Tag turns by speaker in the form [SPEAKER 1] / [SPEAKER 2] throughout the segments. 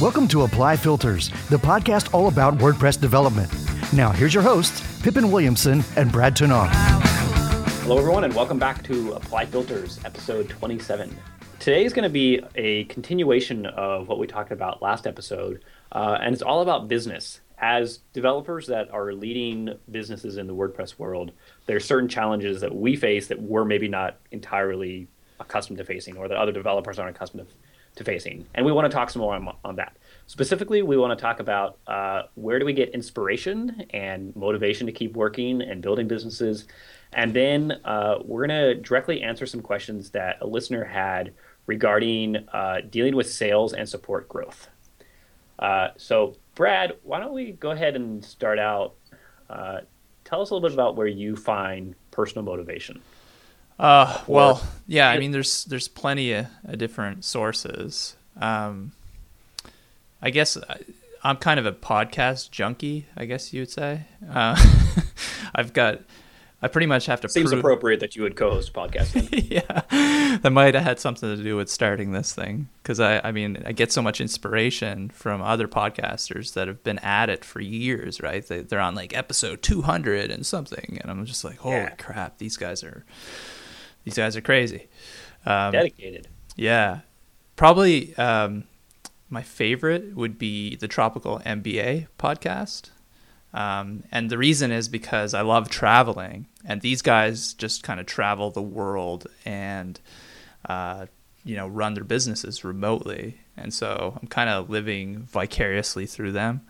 [SPEAKER 1] Welcome to Apply Filters, the podcast all about WordPress development. Now, here's your hosts, Pippin Williamson and Brad Touesnard.
[SPEAKER 2] Hello, everyone, and welcome back to Apply Filters, episode 27. Today is going to be a continuation of what we talked about last episode, uh, and it's all about business. As developers that are leading businesses in the WordPress world, there are certain challenges that we face that we're maybe not entirely accustomed to facing, or that other developers aren't accustomed to to facing. And we want to talk some more on, on that. Specifically, we want to talk about uh, where do we get inspiration and motivation to keep working and building businesses. And then uh, we're going to directly answer some questions that a listener had regarding uh, dealing with sales and support growth. Uh, so, Brad, why don't we go ahead and start out? Uh, tell us a little bit about where you find personal motivation.
[SPEAKER 3] Uh, well, yeah. I mean, there's there's plenty of, of different sources. Um, I guess I, am kind of a podcast junkie. I guess you would say. Uh, I've got. I pretty much have to.
[SPEAKER 2] Seems prove... appropriate that you would co-host podcasting.
[SPEAKER 3] yeah, that might have had something to do with starting this thing because I, I mean, I get so much inspiration from other podcasters that have been at it for years. Right? They, they're on like episode 200 and something, and I'm just like, holy yeah. crap, these guys are these guys are crazy.
[SPEAKER 2] Um, Dedicated.
[SPEAKER 3] Yeah, probably um, my favorite would be the Tropical MBA podcast. Um, and the reason is because I love traveling, and these guys just kind of travel the world and, uh, you know, run their businesses remotely. And so I'm kind of living vicariously through them.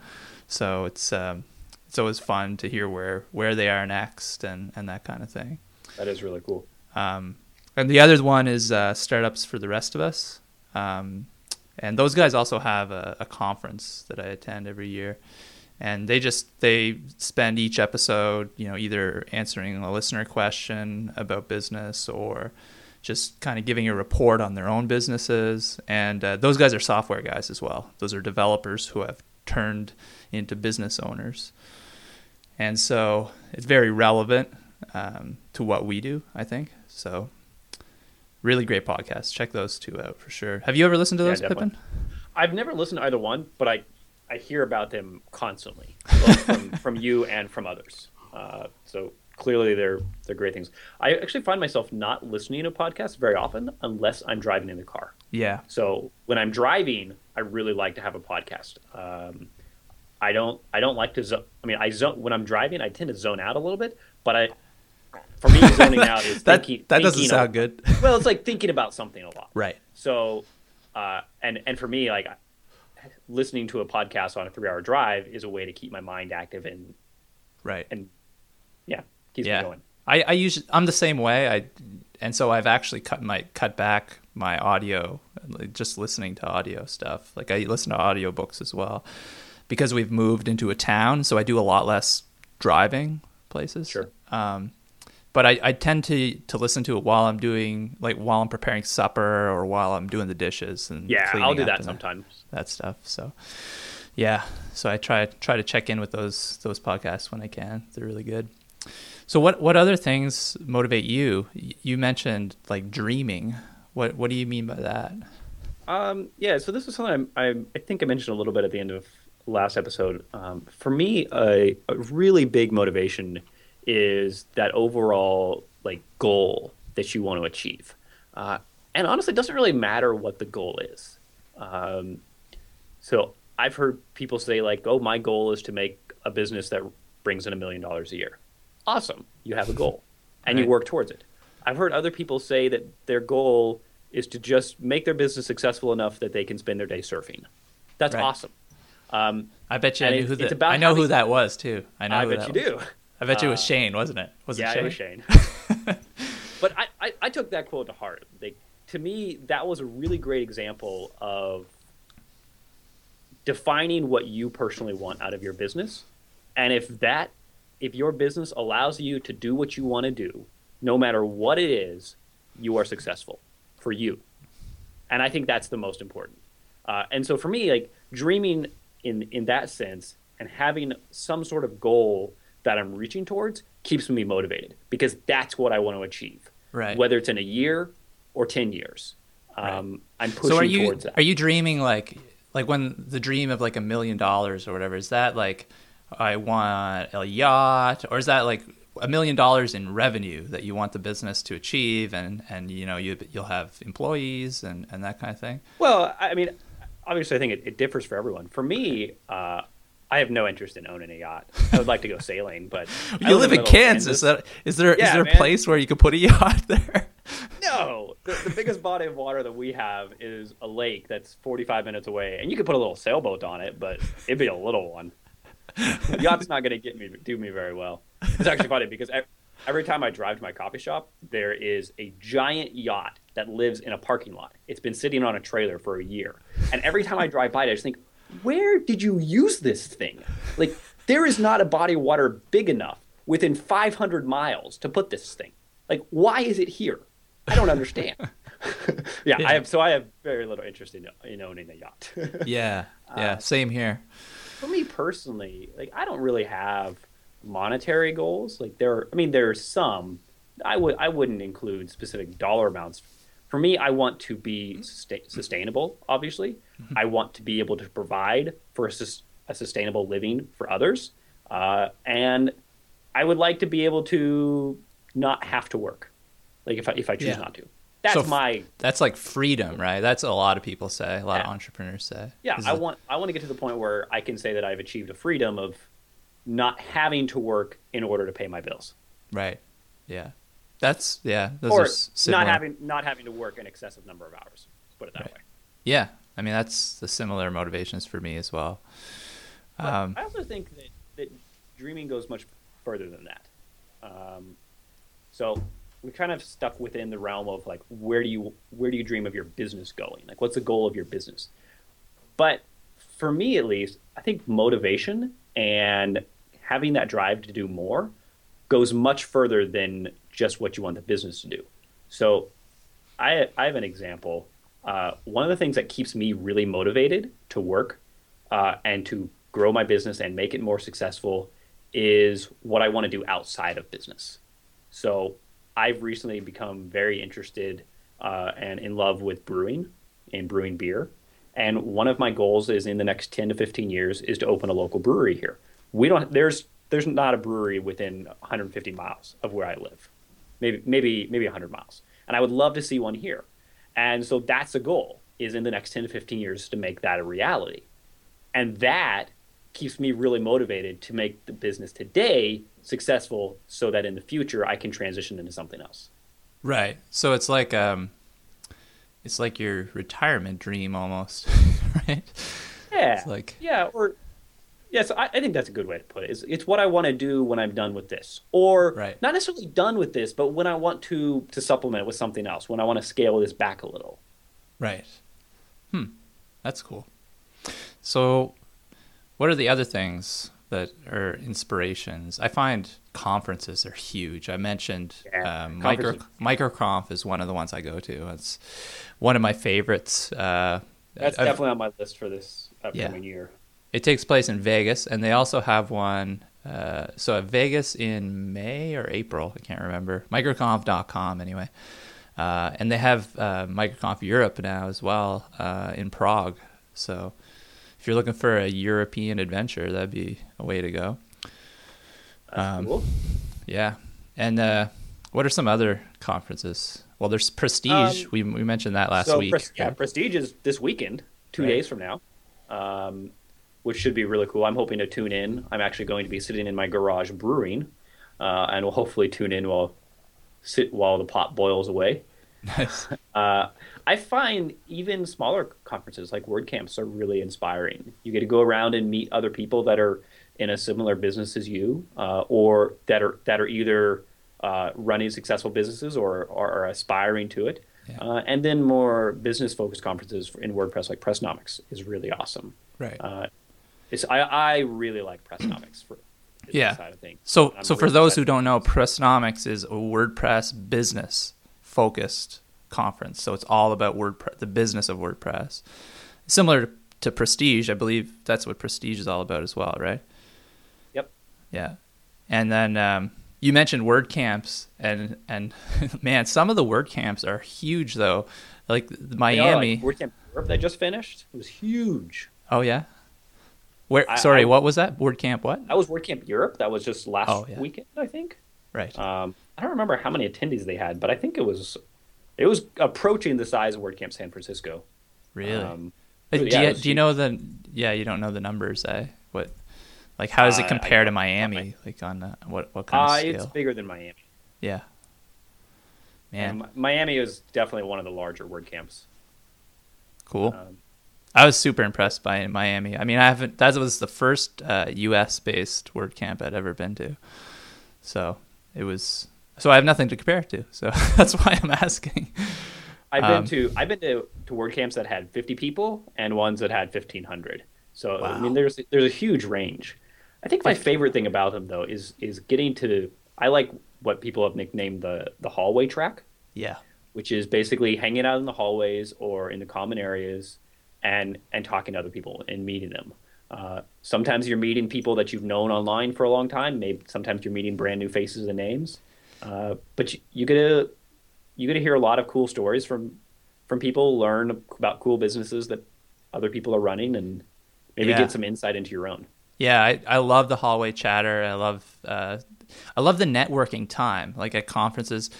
[SPEAKER 3] So it's um, it's always fun to hear where where they are next and and that kind of thing.
[SPEAKER 2] That is really cool.
[SPEAKER 3] Um, and the other one is uh, startups for the rest of us. Um, and those guys also have a, a, conference that I attend every year, and they just they spend each episode, you know, either answering a listener question about business or just kind of giving a report on their own businesses. And uh, those guys are software guys as well. Those are developers who have turned into business owners, and so it's very relevant um, to what we do. I think so really great podcast. Check those two out for sure. Have you ever listened to those, yeah, Pippin?
[SPEAKER 2] I've never listened to either one, but I I hear about them constantly from from you and from others. Uh, so clearly they're they're great things. I actually find myself not listening to podcasts very often unless I'm driving in the car.
[SPEAKER 3] Yeah.
[SPEAKER 2] So when I'm driving, I really like to have a podcast. Um, I don't I don't like to zo- I mean I zone when I'm driving I tend to zone out a little bit, but I for me, zoning out is
[SPEAKER 3] that,
[SPEAKER 2] thinking,
[SPEAKER 3] that doesn't
[SPEAKER 2] thinking
[SPEAKER 3] sound
[SPEAKER 2] of,
[SPEAKER 3] good.
[SPEAKER 2] well, it's like thinking about something a lot.
[SPEAKER 3] Right.
[SPEAKER 2] So, uh, and and for me, like listening to a podcast on a three-hour drive is a way to keep my mind active and
[SPEAKER 3] right
[SPEAKER 2] and yeah, keeps
[SPEAKER 3] yeah.
[SPEAKER 2] me going.
[SPEAKER 3] I, I use I'm the same way. I and so I've actually cut my cut back my audio, like just listening to audio stuff. Like I listen to audiobooks as well because we've moved into a town, so I do a lot less driving places.
[SPEAKER 2] Sure.
[SPEAKER 3] Um, but I, I tend to to listen to it while I'm doing like while I'm preparing supper or while I'm doing the dishes and
[SPEAKER 2] yeah, I'll do that sometimes.
[SPEAKER 3] That stuff. So yeah, so I try try to check in with those those podcasts when I can. They're really good. So what what other things motivate you? You mentioned like dreaming. What what do you mean by that?
[SPEAKER 2] Um, yeah, so this is something I, I, I think I mentioned a little bit at the end of last episode. Um, for me, a, a really big motivation is that overall like goal that you want to achieve. Uh, and honestly, it doesn't really matter what the goal is. Um, so I've heard people say like, "Oh, my goal is to make a business that brings in a million dollars a year." Awesome, you have a goal, and right. you work towards it. I've heard other people say that their goal is to just make their business successful enough that they can spend their day surfing. That's right. awesome. Um,
[SPEAKER 3] I bet you I knew who that. I know having, who that was too. I know.
[SPEAKER 2] I
[SPEAKER 3] bet
[SPEAKER 2] you
[SPEAKER 3] was. do. I bet you it was uh, Shane, wasn't it? Was
[SPEAKER 2] yeah,
[SPEAKER 3] it
[SPEAKER 2] Shane? it was Shane. but I, I, I, took that quote to heart. Like, to me, that was a really great example of defining what you personally want out of your business. And if that, if your business allows you to do what you want to do, no matter what it is, you are successful for you. And I think that's the most important. Uh, and so for me, like dreaming in in that sense and having some sort of goal that I'm reaching towards keeps me motivated because that's what I want to achieve.
[SPEAKER 3] Right.
[SPEAKER 2] Whether it's in a year or 10 years. Um, right. I'm pushing
[SPEAKER 3] so are you,
[SPEAKER 2] towards that.
[SPEAKER 3] Are you dreaming like like when the dream of like a million dollars or whatever is that like I want a yacht or is that like a million dollars in revenue that you want the business to achieve and and you know you you'll have employees and and that kind of thing
[SPEAKER 2] Well, I mean, obviously, I think it, it differs for everyone. For me, uh, I have no interest in owning a yacht. I would like to go sailing, but
[SPEAKER 3] you live in
[SPEAKER 2] middle of
[SPEAKER 3] Kansas. That, is there is
[SPEAKER 2] Yeah,
[SPEAKER 3] there a
[SPEAKER 2] man.
[SPEAKER 3] place where you could put a yacht there?
[SPEAKER 2] No, the, the biggest body of water that we have is a lake that's 45 minutes away, and you could put a little sailboat on it, but it'd be a little one. Yacht's not going to get me do me very well. It's actually funny because every time I drive to my coffee shop, there is a giant yacht that lives in a parking lot. It's been sitting on a trailer for a year, and every time I drive by it, I just think, where did you use this thing? Like, there is not a body of water big enough within 500 miles to put this thing. Like, why is it here? I don't understand. yeah, I have. So I have very little interest in, in owning a yacht.
[SPEAKER 3] Yeah, yeah, uh, same here.
[SPEAKER 2] For me personally, like I don't really have monetary goals. Like there, I mean, there are some. I would. I wouldn't include specific dollar amounts. For me, I want to be susta- sustainable. Obviously, I want to be able to provide for a, sus- a sustainable living for others, uh, and I would like to be able to not have to work. Like if I, if I choose
[SPEAKER 3] Yeah.
[SPEAKER 2] not to. That's
[SPEAKER 3] So
[SPEAKER 2] my
[SPEAKER 3] That's like freedom, right? That's a lot of people say. A lot of entrepreneurs say.
[SPEAKER 2] Yeah,
[SPEAKER 3] Is
[SPEAKER 2] I
[SPEAKER 3] it-
[SPEAKER 2] want I want to get to the point where I can say that I've achieved a freedom of not having to work in order to pay my bills,
[SPEAKER 3] Right. Yeah. That's yeah.
[SPEAKER 2] Or not having not having to work an excessive number of hours. Put it that
[SPEAKER 3] Right.
[SPEAKER 2] way.
[SPEAKER 3] Yeah. I mean, that's the similar motivations for me as well. Um,
[SPEAKER 2] I also think that, that dreaming goes much further than that. Um, so we kind of stuck within the realm of like where do you where do you dream of your business going? Like what's the goal of your business? But for me at least, I think motivation and having that drive to do more goes much further than just what you want the business to do. So I I have an example. Uh, one of the things that keeps me really motivated to work uh, and to grow my business and make it more successful is what I want to do outside of business. So I've recently become very interested uh, and in love with brewing and brewing beer. And one of my goals is in the next 10 to 15 years is to open a local brewery here. We don't there's there's not a brewery within 150 miles of where I live. Maybe maybe maybe 100 miles. And I would love to see one here. And so that's a goal is in the next 10 to 15 years to make that a reality. And that keeps me really motivated to make the business today successful so that in the future I can transition into something else.
[SPEAKER 3] right. So it's like um, it's like your retirement dream almost, right?
[SPEAKER 2] Yeah.
[SPEAKER 3] It's like-
[SPEAKER 2] yeah, or yeah, so I, I think that's a good way to put it. It's, it's what I want to do when I'm done with this, or
[SPEAKER 3] Right.
[SPEAKER 2] not necessarily done with this, but when I want to to supplement it with something else, when I want to scale this back a little.
[SPEAKER 3] Right. Hmm. That's cool. So, what are the other things that are inspirations? I find conferences are huge. I mentioned
[SPEAKER 2] Yeah,
[SPEAKER 3] um, micro microconf is one of the ones I go to. It's one of my favorites. Uh,
[SPEAKER 2] That's
[SPEAKER 3] I've-
[SPEAKER 2] definitely on my list for this upcoming year.
[SPEAKER 3] It takes place in Vegas, and they also have one. Uh, so at Vegas in May or April, I can't remember. Microconf.com anyway. Uh, and they have uh, Microconf Europe now as well uh, in Prague. So if you're looking for a European adventure, that'd be a way to go. Um,
[SPEAKER 2] cool.
[SPEAKER 3] Yeah. And uh, what are some other conferences? Well, there's Prestige.
[SPEAKER 2] Um,
[SPEAKER 3] we, we mentioned that last
[SPEAKER 2] so
[SPEAKER 3] week.
[SPEAKER 2] Pres- yeah? Prestige is this weekend, two
[SPEAKER 3] Right.
[SPEAKER 2] days from now, um, which should be really cool. I'm hoping to tune in. I'm actually going to be sitting in my garage brewing, uh, and will hopefully tune in while sit while the pot boils away.
[SPEAKER 3] Nice.
[SPEAKER 2] Uh, I find even smaller conferences like WordCamps are really inspiring. You get to go around and meet other people that are in a similar business as you, uh, or that are that are either uh, running successful businesses or, or are aspiring to it.
[SPEAKER 3] Yeah.
[SPEAKER 2] Uh, and then more business focused conferences in WordPress like Pressnomics is really awesome.
[SPEAKER 3] Right.
[SPEAKER 2] It's, I, I really like Pressnomics for the
[SPEAKER 3] Yeah.
[SPEAKER 2] side of things.
[SPEAKER 3] So,
[SPEAKER 2] I'm
[SPEAKER 3] so for those who don't know, Pressnomics is a WordPress business focused conference. So it's all about WordPress, the business of WordPress. Similar to Prestige, I believe that's what Prestige is all about as well, right?
[SPEAKER 2] Yep.
[SPEAKER 3] Yeah. And then, um, you mentioned WordCamps, and and man, some of the WordCamps are huge though. Like Miami,
[SPEAKER 2] like WordCamp Europe that just finished, it was huge.
[SPEAKER 3] Oh yeah. Where? I, sorry, I, what was that? WordCamp what?
[SPEAKER 2] That was WordCamp Europe. That was just last oh, yeah. weekend, I think.
[SPEAKER 3] Right.
[SPEAKER 2] Um, I don't remember how many attendees they had, but I think it was it was approaching the size of WordCamp San Francisco.
[SPEAKER 3] Really? Um, uh, do, yeah, you, do you know the? Yeah, you don't know the numbers. Eh? What? Like, how does it uh, compare uh, to Miami? Like on uh, what what kind of scale?
[SPEAKER 2] It's bigger than Miami.
[SPEAKER 3] Yeah.
[SPEAKER 2] Man, and Miami is definitely one of the larger WordCamps.
[SPEAKER 3] Cool. Um, I was super impressed by Miami. I mean, I haven't. That was the first uh, U.S. based WordCamp I'd ever been to, so it was. So I have nothing to compare to. So that's why I'm asking.
[SPEAKER 2] I've been um, to I've been to, to WordCamps that had 50 people and ones that had 1500. So wow. I mean, there's there's a huge range. I think my favorite thing about them though is is getting to. I like what people have nicknamed the the hallway track.
[SPEAKER 3] Yeah.
[SPEAKER 2] Which is basically hanging out in the hallways or in the common areas, and and talking to other people and meeting them. Uh, sometimes you're meeting people that you've known online for a long time. Maybe sometimes you're meeting brand new faces and names. Uh, but you, you get to you get to hear a lot of cool stories from from people, learn about cool businesses that other people are running, and maybe yeah. get some insight into your own.
[SPEAKER 3] Yeah, I, I love the hallway chatter. I love uh, I love the networking time. Like at conferences,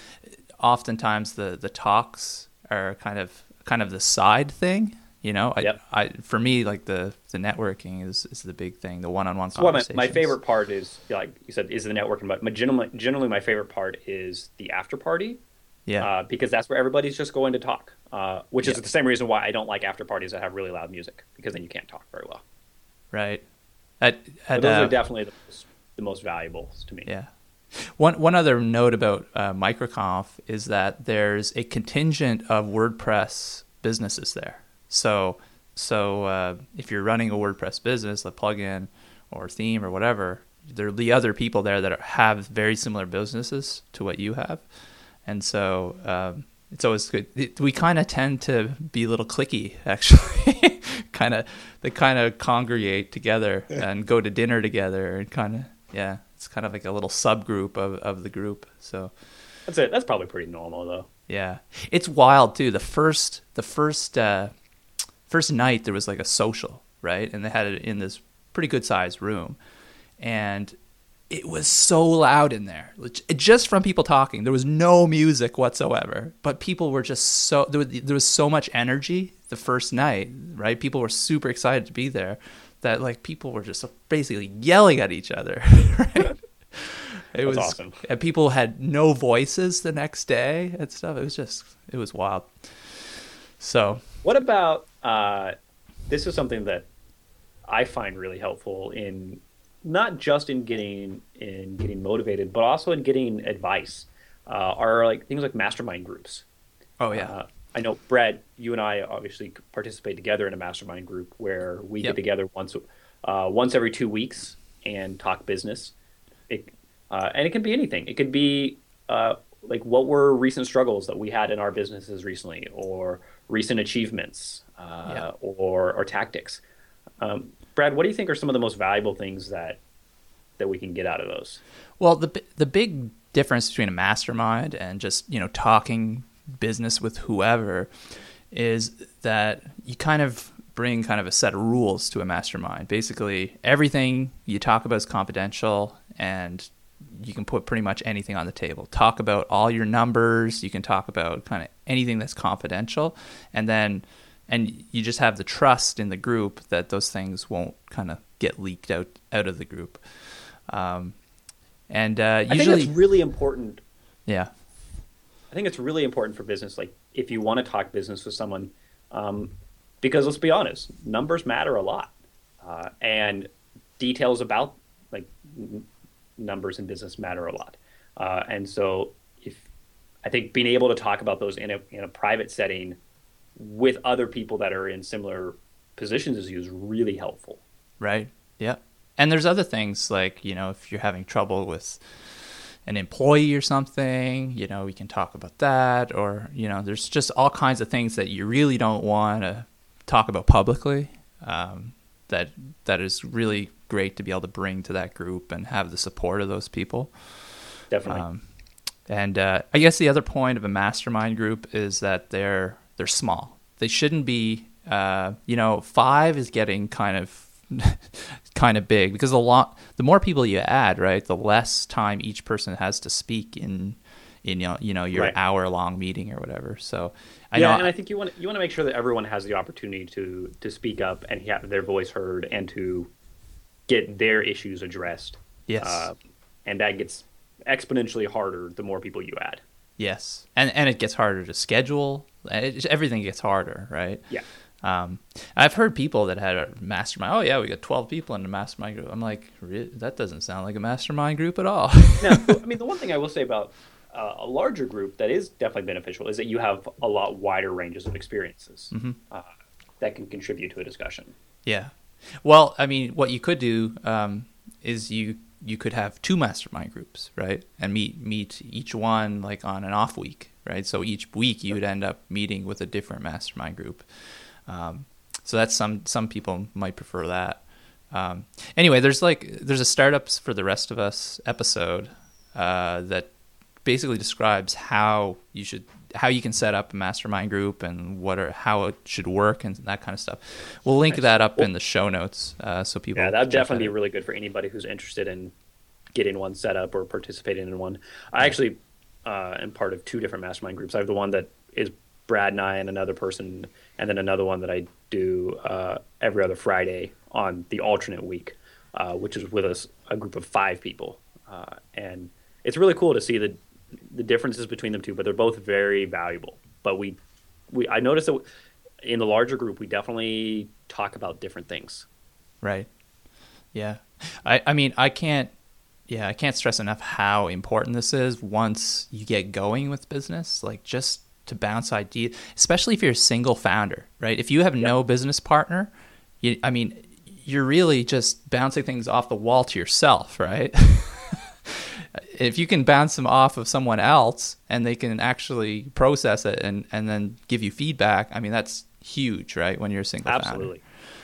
[SPEAKER 3] oftentimes the the talks are kind of kind of the side thing. You know, I, yep. I for me like the the networking is, is the big thing. The one on one conversations.
[SPEAKER 2] Well, my, my, favorite part is like you said is the networking, but my, generally generally my favorite part is the after party.
[SPEAKER 3] Yeah,
[SPEAKER 2] uh, because that's where everybody's just going to talk. Uh, which is the same reason why I don't like after parties that have really loud music because then you can't talk very well.
[SPEAKER 3] Right. At, at,
[SPEAKER 2] those uh, are definitely the most, the most valuable to me.
[SPEAKER 3] Yeah. One one other note about uh, MicroConf is that there's a contingent of WordPress businesses there. So so uh, if you're running a WordPress business, a plugin or theme or whatever, there are the other people there that are, have very similar businesses to what you have, and so um, it's always good. It, we kind of tend to be a little cliquey, actually. kind of they kind of congregate together and go to dinner together, and kind of yeah, it's kind of like a little subgroup of of the group. So
[SPEAKER 2] that's it. That's probably pretty normal though.
[SPEAKER 3] Yeah, it's wild too. The first the first uh, first night there was like a social, right? And they had it in this pretty good sized room. And it was so loud in there, just from people talking. There was no music whatsoever, but people were just so there was, there was so much energy the first night, right? People were super excited to be there that like people were just basically yelling at each other. Right? It was awesome. And people had no voices the next day and stuff. It was just it was wild. So,
[SPEAKER 2] what about uh, this is something that I find really helpful in not just in getting in getting motivated, but also in getting advice. Uh, are like things like mastermind groups.
[SPEAKER 3] Oh yeah. Uh,
[SPEAKER 2] I know Brad, you and I obviously participate together in a mastermind group where we yep. get together once uh, once every two weeks and talk business. It, uh, and it can be anything. It could be uh, like what were recent struggles that we had in our businesses recently, or recent achievements, uh, yeah. or or tactics. Um, Brad, what do you think are some of the most valuable things that that we can get out of those?
[SPEAKER 3] Well, the the big difference between a mastermind and just you know talking business with whoever is that you kind of bring kind of a set of rules to a mastermind. Basically, everything you talk about is confidential and you can put pretty much anything on the table. Talk about all your numbers, you can talk about kind of anything that's confidential and then and you just have the trust in the group that those things won't kind of get leaked out out of the group. Um, and uh, usually,
[SPEAKER 2] I think it's really important.
[SPEAKER 3] Yeah,
[SPEAKER 2] I think it's really important for business. Like, if you want to talk business with someone, um, because let's be honest, numbers matter a lot, uh, and details about like n- numbers in business matter a lot. Uh, and so, if I think being able to talk about those in a in a private setting with other people that are in similar positions as you is really helpful.
[SPEAKER 3] Right. Yeah. And there's other things like, you know, if you're having trouble with an employee or something, you know, we can talk about that. Or, you know, there's just all kinds of things that you really don't want to talk about publicly. Um, that that is really great to be able to bring to that group and have the support of those people.
[SPEAKER 2] definitely.
[SPEAKER 3] Um, and uh, I guess the other point of a mastermind group is that they're they're small. They shouldn't be. Uh, you know, five is getting kind of kind of big because the lot the more people you add, right, the less time each person has to speak in in you know, you know your
[SPEAKER 2] Right.
[SPEAKER 3] hour long meeting or whatever. So I
[SPEAKER 2] yeah,
[SPEAKER 3] know
[SPEAKER 2] and I think you want you want to make sure that everyone has the opportunity to to speak up and have their voice heard and to get their issues addressed.
[SPEAKER 3] yes.
[SPEAKER 2] Uh, and that gets exponentially harder the more people you add.
[SPEAKER 3] Yes, and and it gets harder to schedule. It, everything gets harder, right?
[SPEAKER 2] Yeah.
[SPEAKER 3] Um, I've heard people that had a mastermind. Oh yeah, we got twelve people in the mastermind group. I'm like, that doesn't sound like a mastermind group at all.
[SPEAKER 2] now, I mean, the one thing I will say about uh, a larger group that is definitely beneficial is that you have a lot wider ranges of experiences uh, that can contribute to a discussion.
[SPEAKER 3] yeah. Well, I mean, what you could do um, is you you could have two mastermind groups, right? And meet meet each one like on an off week, right? So each week you would end up meeting with a different mastermind group. Um, so that's some some people might prefer that. Um, anyway, there's like there's a startups for the rest of us episode uh, that basically describes how you should how you can set up a mastermind group and what are how it should work and that kind of stuff. We'll link
[SPEAKER 2] Nice.
[SPEAKER 3] that up in the show notes uh, so people.
[SPEAKER 2] Yeah, that'd definitely be really good for anybody who's interested in getting one set up or participating in one. I actually uh, am part of two different mastermind groups. I have the one that is Brad and I and another person, and then another one that I do uh, every other Friday on the alternate week, uh, which is with us a group of five people, uh, and it's really cool to see the the differences between them two. But they're both very valuable. But we we I noticed that in the larger group we definitely talk about different things.
[SPEAKER 3] Right. Yeah. I, I mean, I can't, yeah, I can't stress enough how important this is once you get going with business. Like, just to bounce ideas, especially if you're a single founder, right? If you have no business partner, you, I mean, you're really just bouncing things off the wall to yourself, right? if you can bounce them off of someone else and they can actually process it and, and then give you feedback, I mean, that's huge, right? When you're a single founder.
[SPEAKER 2] Absolutely.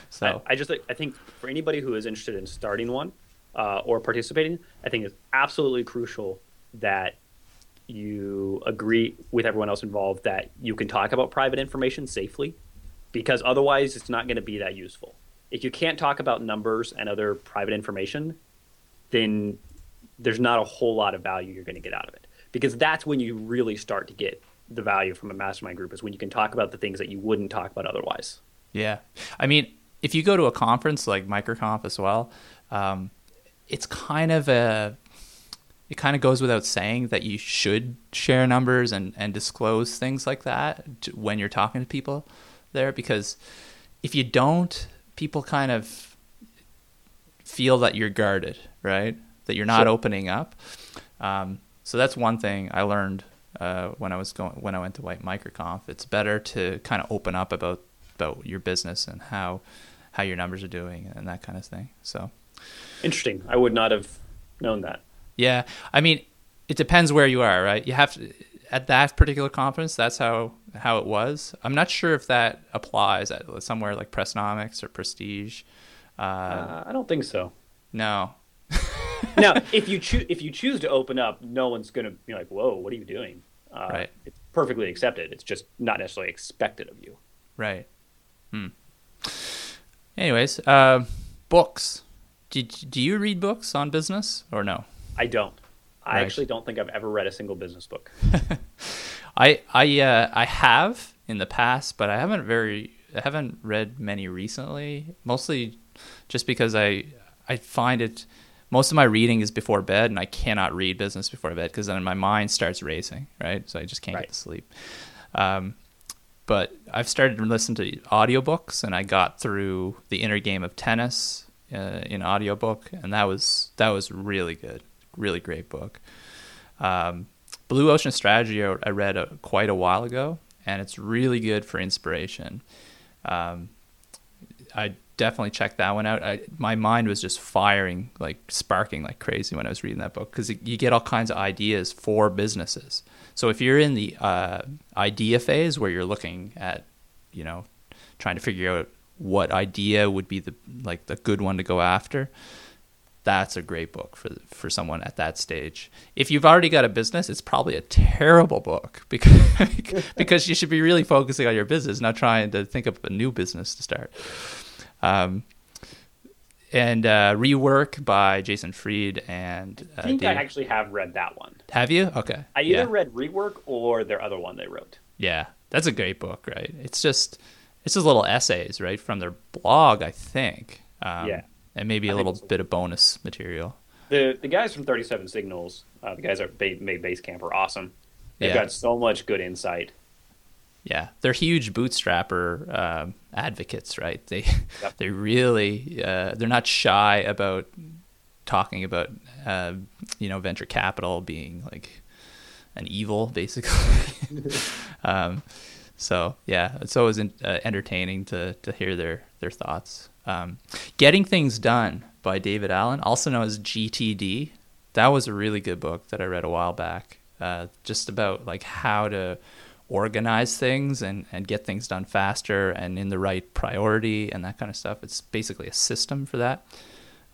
[SPEAKER 3] So,
[SPEAKER 2] I, I just I think for anybody who is interested in starting one uh, or participating, I think it's absolutely crucial that you agree with everyone else involved that you can talk about private information safely, because otherwise it's not going to be that useful. If you can't talk about numbers and other private information, then there's not a whole lot of value you're going to get out of it. Because that's when you really start to get the value from a mastermind group is when you can talk about the things that you wouldn't talk about otherwise.
[SPEAKER 3] Yeah. I mean, if you go to a conference like MicroConf as well, um, it's kind of a. It kind of goes without saying that you should share numbers and, and disclose things like that when you're talking to people there because if you don't, people kind of feel that you're guarded, right? That you're not
[SPEAKER 2] Sure.
[SPEAKER 3] opening up. Um, so that's one thing I learned uh, when I was going when I went to White MicroConf. It's better to kind of open up about about your business and how how your numbers are doing and that kind of thing. So
[SPEAKER 2] Interesting. I would not have known that.
[SPEAKER 3] yeah, I mean, it depends where you are, right? You have to at that particular conference. That's how how it was. I'm not sure if that applies at somewhere like Pressnomics or Prestige. Uh,
[SPEAKER 2] Uh, I don't think so.
[SPEAKER 3] no,
[SPEAKER 2] now, if you choose if you choose to open up, no one's going to be like, "Whoa, what are you doing?" Uh,
[SPEAKER 3] Right.
[SPEAKER 2] It's perfectly accepted. It's just not necessarily expected of you.
[SPEAKER 3] right. Hmm. Anyways, uh, books. Do, do you read books on business or no?
[SPEAKER 2] I don't. I
[SPEAKER 3] Right.
[SPEAKER 2] actually don't think I've ever read a single business book.
[SPEAKER 3] I I uh, I have in the past, but I haven't very I haven't read many recently. Mostly just because I I find it most of my reading is before bed, and I cannot read business before bed because then my mind starts racing, right? So I just can't
[SPEAKER 2] Right.
[SPEAKER 3] get to sleep. Um, but I've started to listen to audiobooks, and I got through the inner game of tennis uh, in audiobook, and that was that was really good, really great book. Um, Blue Ocean Strategy I read a, quite a while ago, and it's really good for inspiration. Um, I definitely check that one out. I, my mind was just firing, like sparking like crazy when I was reading that book because you get all kinds of ideas for businesses. So if you're in the uh, idea phase where you're looking at, you know, trying to figure out what idea would be the like the good one to go after, that's a great book for for someone at that stage. If you've already got a business, it's probably a terrible book because because you should be really focusing on your business, not trying to think of a new business to start. Um, and uh, rework by Jason Fried and
[SPEAKER 2] uh, I think. I actually have read that one.
[SPEAKER 3] Have you? Okay.
[SPEAKER 2] I either yeah. read rework or their other one they wrote.
[SPEAKER 3] Yeah, that's a great book, right? It's just it's just little essays, right, from their blog, I think. Um, yeah and maybe a little bit of bonus material.
[SPEAKER 2] The the guys from Thirty Seven Signals, uh, the guys that made Basecamp are awesome. They've yeah. got so much good insight.
[SPEAKER 3] Yeah, they're huge bootstrapper um, advocates, right? They yep. they really uh, they're not shy about talking about uh, you know venture capital being like an evil, basically. um, so yeah, it's always in, uh, entertaining to to hear their their thoughts. Um, Getting Things Done by David Allen, also known as GTD. That was a really good book that I read a while back. Uh, just about like how to organize things and, and get things done faster and in the right priority and that kind of stuff. It's basically a system for that.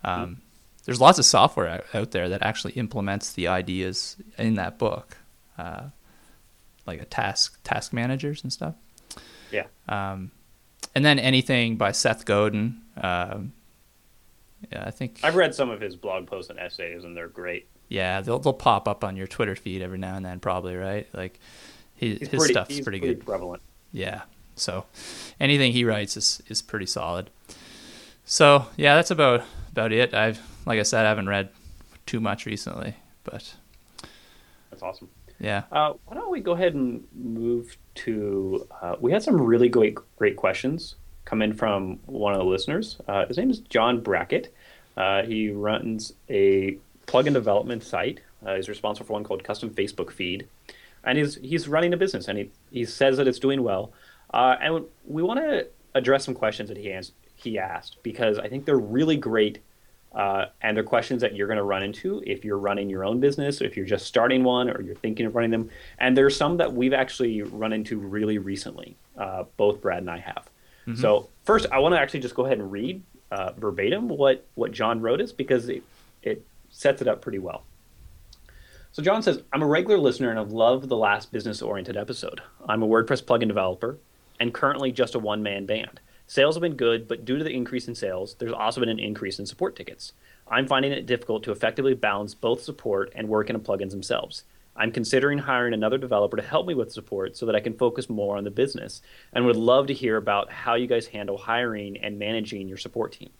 [SPEAKER 3] Um, mm-hmm. There's lots of software out, out, there that actually implements the ideas in that book, uh, like a task task managers and stuff.
[SPEAKER 2] Yeah.
[SPEAKER 3] Um, and then anything by Seth Godin. Um, yeah, I think
[SPEAKER 2] I've read some of his blog posts and essays, and they're great.
[SPEAKER 3] Yeah, they'll they'll pop up on your Twitter feed every now and then, probably right. Like his his pretty, stuff's pretty, pretty good,
[SPEAKER 2] prevalent.
[SPEAKER 3] Yeah, so anything he writes is is pretty solid. So yeah, that's about about it. I've like I said, I haven't read too much recently, but
[SPEAKER 2] that's awesome.
[SPEAKER 3] Yeah.
[SPEAKER 2] Uh, why don't we go ahead and move to? Uh, we had some really great great questions come in from one of the listeners. Uh, his name is John Brackett. Uh, he runs a plugin development site. Uh, he's responsible for one called Custom Facebook Feed, and he's he's running a business, and he he says that it's doing well. Uh, and we want to address some questions that he he asked because I think they're really great uh, and they're questions that you're going to run into if you're running your own business, or if you're just starting one, or you're thinking of running them. And there's some that we've actually run into really recently. Uh, both Brad and I have. Mm-hmm. So first, I want to actually just go ahead and read uh, verbatim what what John wrote us because it it sets it up pretty well. So John says, "I'm a regular listener and I've loved the last business-oriented episode. I'm a WordPress plugin developer and currently just a one-man band." Sales have been good, but due to the increase in sales, there's also been an increase in support tickets. I'm finding it difficult to effectively balance both support and work in the plugins themselves. I'm considering hiring another developer to help me with support so that I can focus more on the business and would love to hear about how you guys handle hiring and managing your support team.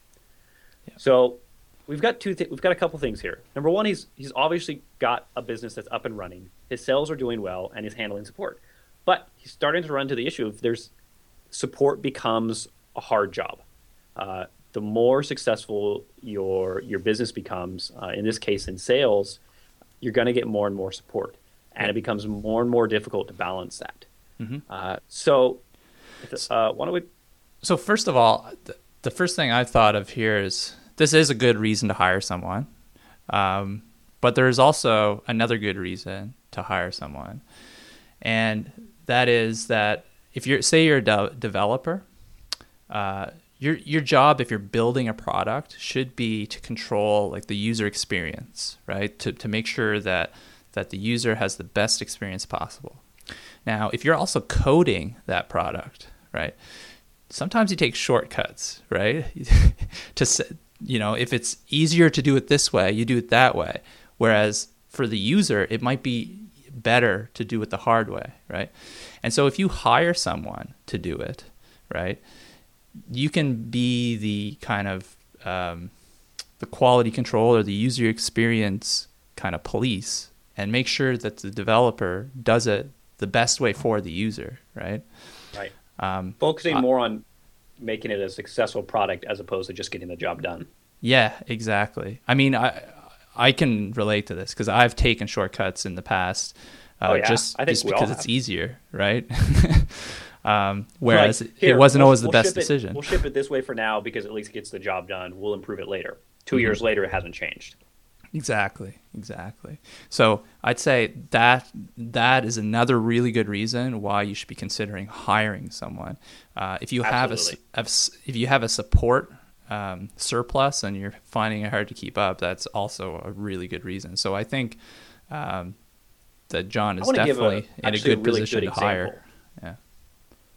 [SPEAKER 2] Yeah. So, we've got two th- we've got a couple things here. Number one, he's he's obviously got a business that's up and running. His sales are doing well and he's handling support. But he's starting to run to the issue of there's support becomes a hard job. Uh, the more successful your your business becomes, uh, in this case in sales, you're going to get more and more support, and it becomes more and more difficult to balance that. Mm-hmm. Uh, so, uh, why don't we?
[SPEAKER 3] So first of all, the, the first thing I thought of here is this is a good reason to hire someone, um, but there is also another good reason to hire someone, and that is that if you're say you're a de- developer uh, your your job if you're building a product should be to control like the user experience, right? To to make sure that that the user has the best experience possible. Now, if you're also coding that product, right? Sometimes you take shortcuts, right? to you know, if it's easier to do it this way, you do it that way. Whereas for the user, it might be better to do it the hard way, right? And so if you hire someone to do it, right? you can be the kind of um, the quality control or the user experience kind of police and make sure that the developer does it the best way for the user, right?
[SPEAKER 2] Right. Um, Focusing more on making it a successful product as opposed to just getting the job done.
[SPEAKER 3] Yeah, exactly. I mean, I I can relate to this because I've taken shortcuts in the past, uh, oh, yeah. just just because it's easier, right? Um, whereas like, here, it wasn't we'll, always the we'll best decision.
[SPEAKER 2] we'll ship it this way for now because at least it gets the job done. We'll improve it later. 2 mm-hmm. years later, it hasn't changed.
[SPEAKER 3] Exactly, exactly. So I'd say that that is another really good reason why you should be considering hiring someone. Uh, if you Absolutely. have a if you have a support um, surplus and you're finding it hard to keep up, that's also a really good reason. So I think um, that John is definitely a, in a good a really position good to hire. Yeah.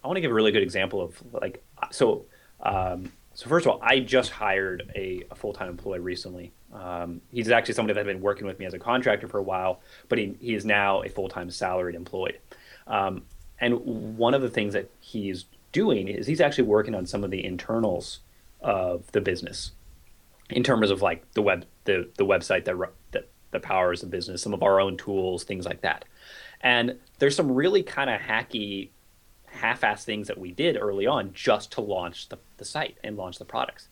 [SPEAKER 2] I want to give a really good example of like so. Um, so first of all, I just hired a, a full time employee recently. Um, he's actually somebody that had been working with me as a contractor for a while, but he, he is now a full time salaried employed. Um, and one of the things that he's doing is he's actually working on some of the internals of the business in terms of like the web the, the website that that that powers the business, some of our own tools, things like that. And there's some really kind of hacky half-ass things that we did early on just to launch the, the site and launch the products.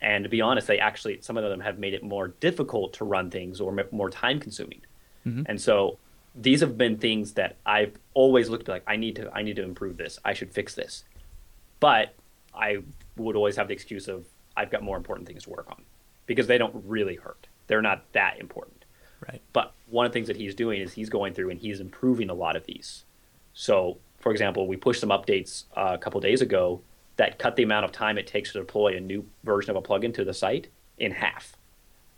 [SPEAKER 2] And to be honest, they actually some of them have made it more difficult to run things or more time consuming. Mm-hmm. And so these have been things that I've always looked like I need to I need to improve this. I should fix this. But I would always have the excuse of I've got more important things to work on because they don't really hurt. They're not that important.
[SPEAKER 3] Right.
[SPEAKER 2] But one of the things that he's doing is he's going through and he's improving a lot of these. So, for example, we pushed some updates uh, a couple days ago that cut the amount of time it takes to deploy a new version of a plugin to the site in half.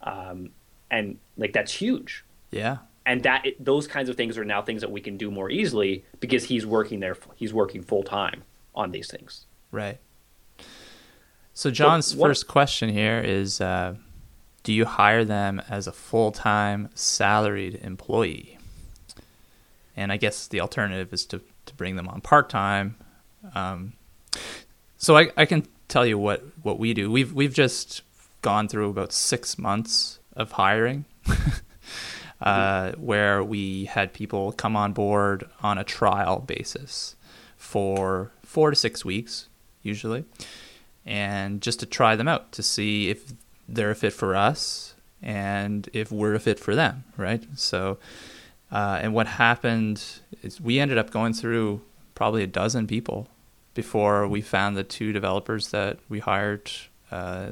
[SPEAKER 2] Um, and like that's huge.
[SPEAKER 3] Yeah.
[SPEAKER 2] And that those kinds of things are now things that we can do more easily because he's working there. He's working full time on these things.
[SPEAKER 3] Right. So John's what, first question here is: uh, Do you hire them as a full-time salaried employee? And I guess the alternative is to to bring them on part-time. Um, so I, I can tell you what, what we do. We've we've just gone through about six months of hiring, uh, where we had people come on board on a trial basis for four to six weeks, usually and just to try them out to see if they're a fit for us and if we're a fit for them, right? So, uh, and what happened is we ended up going through probably a dozen people before we found the two developers that we hired uh,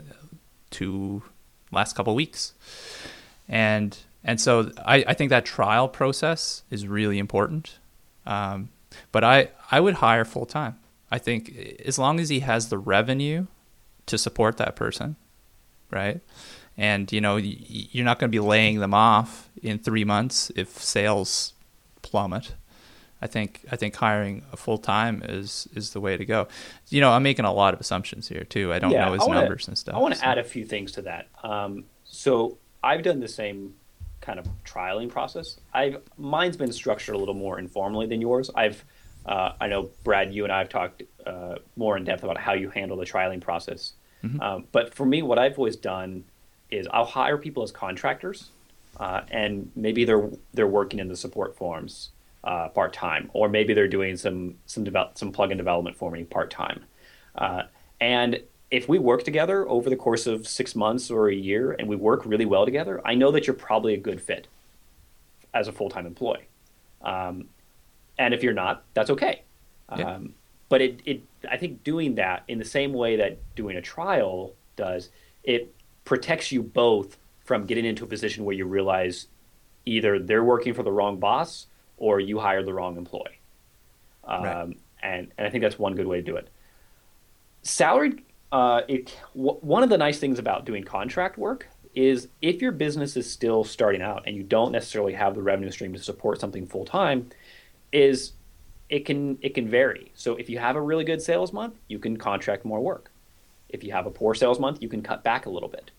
[SPEAKER 3] two last couple weeks, and and so I, I think that trial process is really important. Um, but I I would hire full time. I think as long as he has the revenue to support that person, right? And you know, you're not going to be laying them off in three months if sales plummet. I think I think hiring a full time is is the way to go. You know, I'm making a lot of assumptions here too. I don't yeah, know his wanna, numbers and stuff. I
[SPEAKER 2] want to so. add a few things to that. Um, so I've done the same kind of trialing process. I've mine's been structured a little more informally than yours. I've uh, I know, Brad, you and I have talked uh, more in depth about how you handle the trialing process. Mm-hmm. Um, but for me, what I've always done is I'll hire people as contractors, uh, and maybe they're they're working in the support forms uh, part time, or maybe they're doing some some develop, some plugin development for me part time. Uh, and if we work together over the course of six months or a year, and we work really well together, I know that you're probably a good fit as a full time employee. Um, and if you're not, that's okay. Yeah. Um, but it, it, I think doing that in the same way that doing a trial does, it protects you both from getting into a position where you realize either they're working for the wrong boss or you hired the wrong employee. Um, right. and, and I think that's one good way to do it. Salaried, uh, it, w- one of the nice things about doing contract work is if your business is still starting out and you don't necessarily have the revenue stream to support something full time, is it can it can vary. So if you have a really good sales month, you can contract more work. If you have a poor sales month, you can cut back a little bit.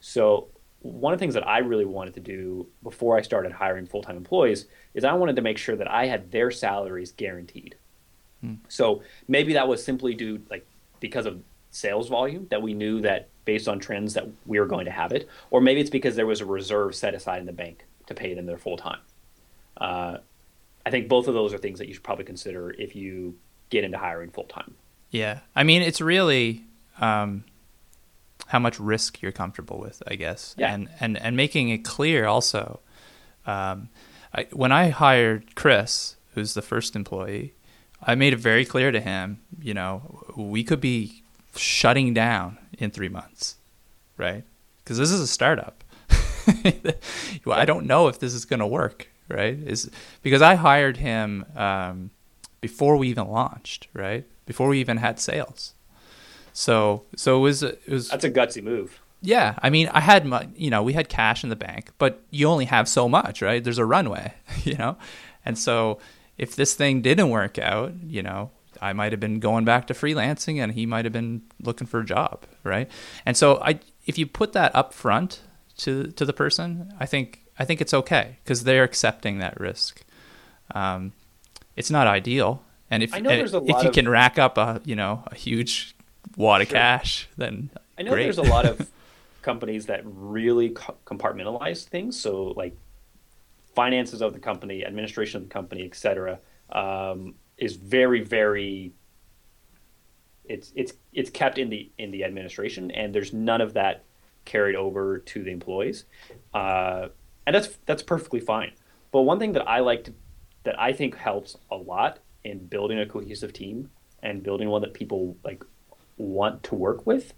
[SPEAKER 2] So one of the things that I really wanted to do before I started hiring full-time employees is I wanted to make sure that I had their salaries guaranteed. Hmm. So maybe that was simply due like because of sales volume that we knew that based on trends that we were going to have it, or maybe it's because there was a reserve set aside in the bank to pay them their full time. Uh, I think both of those are things that you should probably consider if you get into hiring full time.
[SPEAKER 3] Yeah, I mean, it's really um, how much risk you're comfortable with, I guess, yeah. and and and making it clear also. Um, I, when I hired Chris, who's the first employee, I made it very clear to him, you know, we could be shutting down in three months, right? Because this is a startup. I don't know if this is going to work, right? Is because I hired him um, before we even launched, right? Before we even had sales. So so it was it was
[SPEAKER 2] That's a gutsy move.
[SPEAKER 3] yeah. I mean, I had my you know we had cash in the bank, but you only have so much, right? There's a runway, you know, and so if this thing didn't work out, you know, I might have been going back to freelancing, and he might have been looking for a job, right? And so I if you put that up front to to the person, I think I think it's okay because they're accepting that risk. Um, it's not ideal, and if
[SPEAKER 2] I know there's a
[SPEAKER 3] if you
[SPEAKER 2] of-
[SPEAKER 3] can rack up a you know a huge wad of
[SPEAKER 2] Sure.
[SPEAKER 3] cash, then
[SPEAKER 2] I know
[SPEAKER 3] great.
[SPEAKER 2] there's a lot of companies that really co- compartmentalize things. So like finances of the company, administration of the company, etc., um, is very very. It's it's it's kept in the in the administration, and there's none of that carried over to the employees, uh, and that's that's perfectly fine. But one thing that I like to that I think helps a lot in building a cohesive team and building one that people like want to work with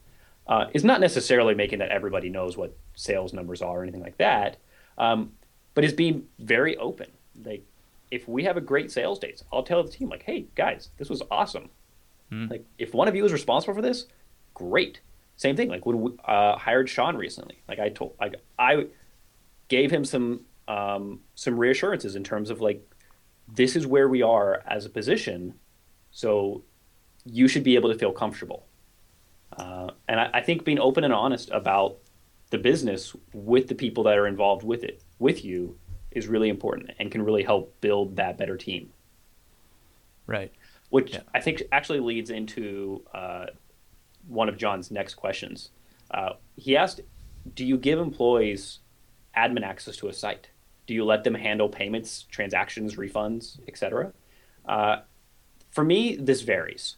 [SPEAKER 2] uh, is not necessarily making that everybody knows what sales numbers are or anything like that, um, but is being very open. Like, if we have a great sales days, I'll tell the team like, "Hey guys, this was awesome. Like, if one of you is responsible for this, great." Same thing. Like when we uh, hired Sean recently, like I told, like I gave him some um, some reassurances in terms of like, this is where we are as a position, so you should be able to feel comfortable. Uh, and I, I think being open and honest about the business with the people that are involved with it, with you, is really important and can really help build that better team.
[SPEAKER 3] right.
[SPEAKER 2] Which
[SPEAKER 3] Yeah.
[SPEAKER 2] I think actually leads into uh, one of John's next questions. Uh, he asked, "Do you give employees admin access to a site? Do you let them handle payments, transactions, refunds, etc.?" Uh, for me, this varies.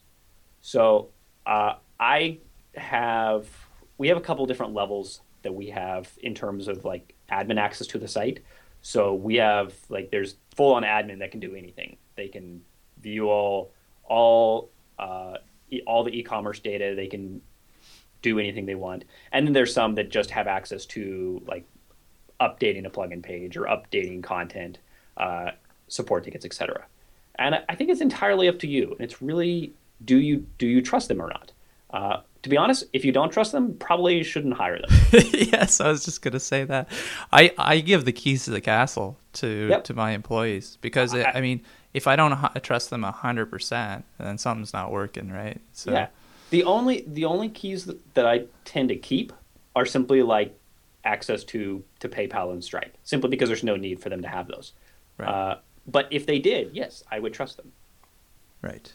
[SPEAKER 2] So uh, I have we have a couple different levels that we have in terms of like admin access to the site. So we have like there's full on admin that can do anything. They can view all all uh, e- all the e-commerce data. They can do anything they want. And then there's some that just have access to like updating a plugin page or updating content, uh, support tickets, etc. And I- think it's entirely up to you. And It's really do you do you trust them or not? Uh, to be honest, if you don't trust them, probably you shouldn't hire them.
[SPEAKER 3] yes, I was just gonna say that. I, I give the keys to the castle to
[SPEAKER 2] Yep.
[SPEAKER 3] to my employees because I,
[SPEAKER 2] I-
[SPEAKER 3] I mean, if I don't trust them hundred percent, then something's not working, right? So
[SPEAKER 2] Yeah. The only the only keys that, that I tend to keep are simply like access to to PayPal and Stripe, simply because there's no need for them to have those.
[SPEAKER 3] Right.
[SPEAKER 2] Uh, but if they did, yes, I would trust them
[SPEAKER 3] right.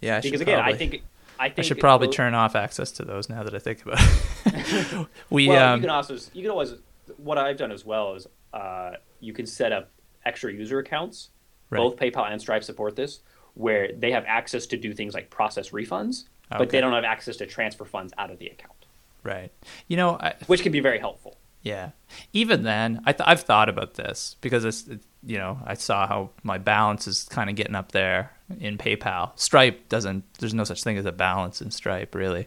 [SPEAKER 3] Yeah, I
[SPEAKER 2] because again,
[SPEAKER 3] probably-
[SPEAKER 2] I think
[SPEAKER 3] I should probably
[SPEAKER 2] those-
[SPEAKER 3] turn off access to those now that I think about it. we
[SPEAKER 2] Well,
[SPEAKER 3] um,
[SPEAKER 2] you can also you can always what I've done as well is uh, you can set up extra user accounts.
[SPEAKER 3] Right.
[SPEAKER 2] Both PayPal and Stripe support this, where they have access to do things like process refunds, but they don't have access to transfer funds out of the account,
[SPEAKER 3] right. You know, I,
[SPEAKER 2] which can be very helpful.
[SPEAKER 3] Yeah. Even then, I th- I've thought about this because it's it- you know I saw how my balance is kind of getting up there in PayPal. Stripe doesn't. There's no such thing as a balance in Stripe really,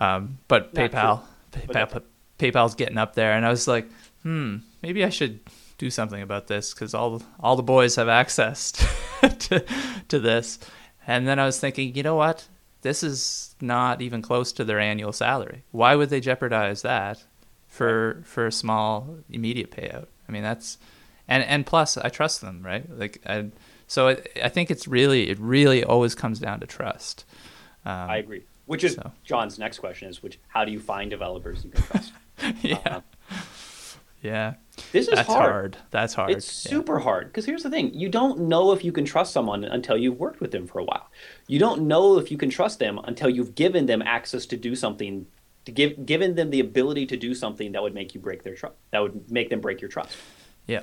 [SPEAKER 3] um, but
[SPEAKER 2] Not
[SPEAKER 3] PayPal,
[SPEAKER 2] true.
[SPEAKER 3] PayPal,
[SPEAKER 2] But-
[SPEAKER 3] PayPal's getting up there, and I was like, hmm, maybe I should do something about this because all all the boys have access to to this. And then I was thinking, you know what? This is not even close to their annual salary. Why would they jeopardize that for for a small immediate payout? I mean, that's and and plus I trust them, right? Like, I, so I, I think it's really it really always comes down to trust. Um,
[SPEAKER 2] I agree. Which is
[SPEAKER 3] so.
[SPEAKER 2] John's next question is which how do you find developers you can trust?
[SPEAKER 3] yeah,
[SPEAKER 2] Uh,
[SPEAKER 3] yeah.
[SPEAKER 2] this is
[SPEAKER 3] That's
[SPEAKER 2] hard.
[SPEAKER 3] hard. That's hard.
[SPEAKER 2] It's
[SPEAKER 3] Yeah.
[SPEAKER 2] super hard because here's the thing: you don't know if you can trust someone until you've worked with them for a while. You don't know if you can trust them until you've given them access to do something, to give given them the ability to do something that would make you break their trust, that would make them break your trust.
[SPEAKER 3] Yeah.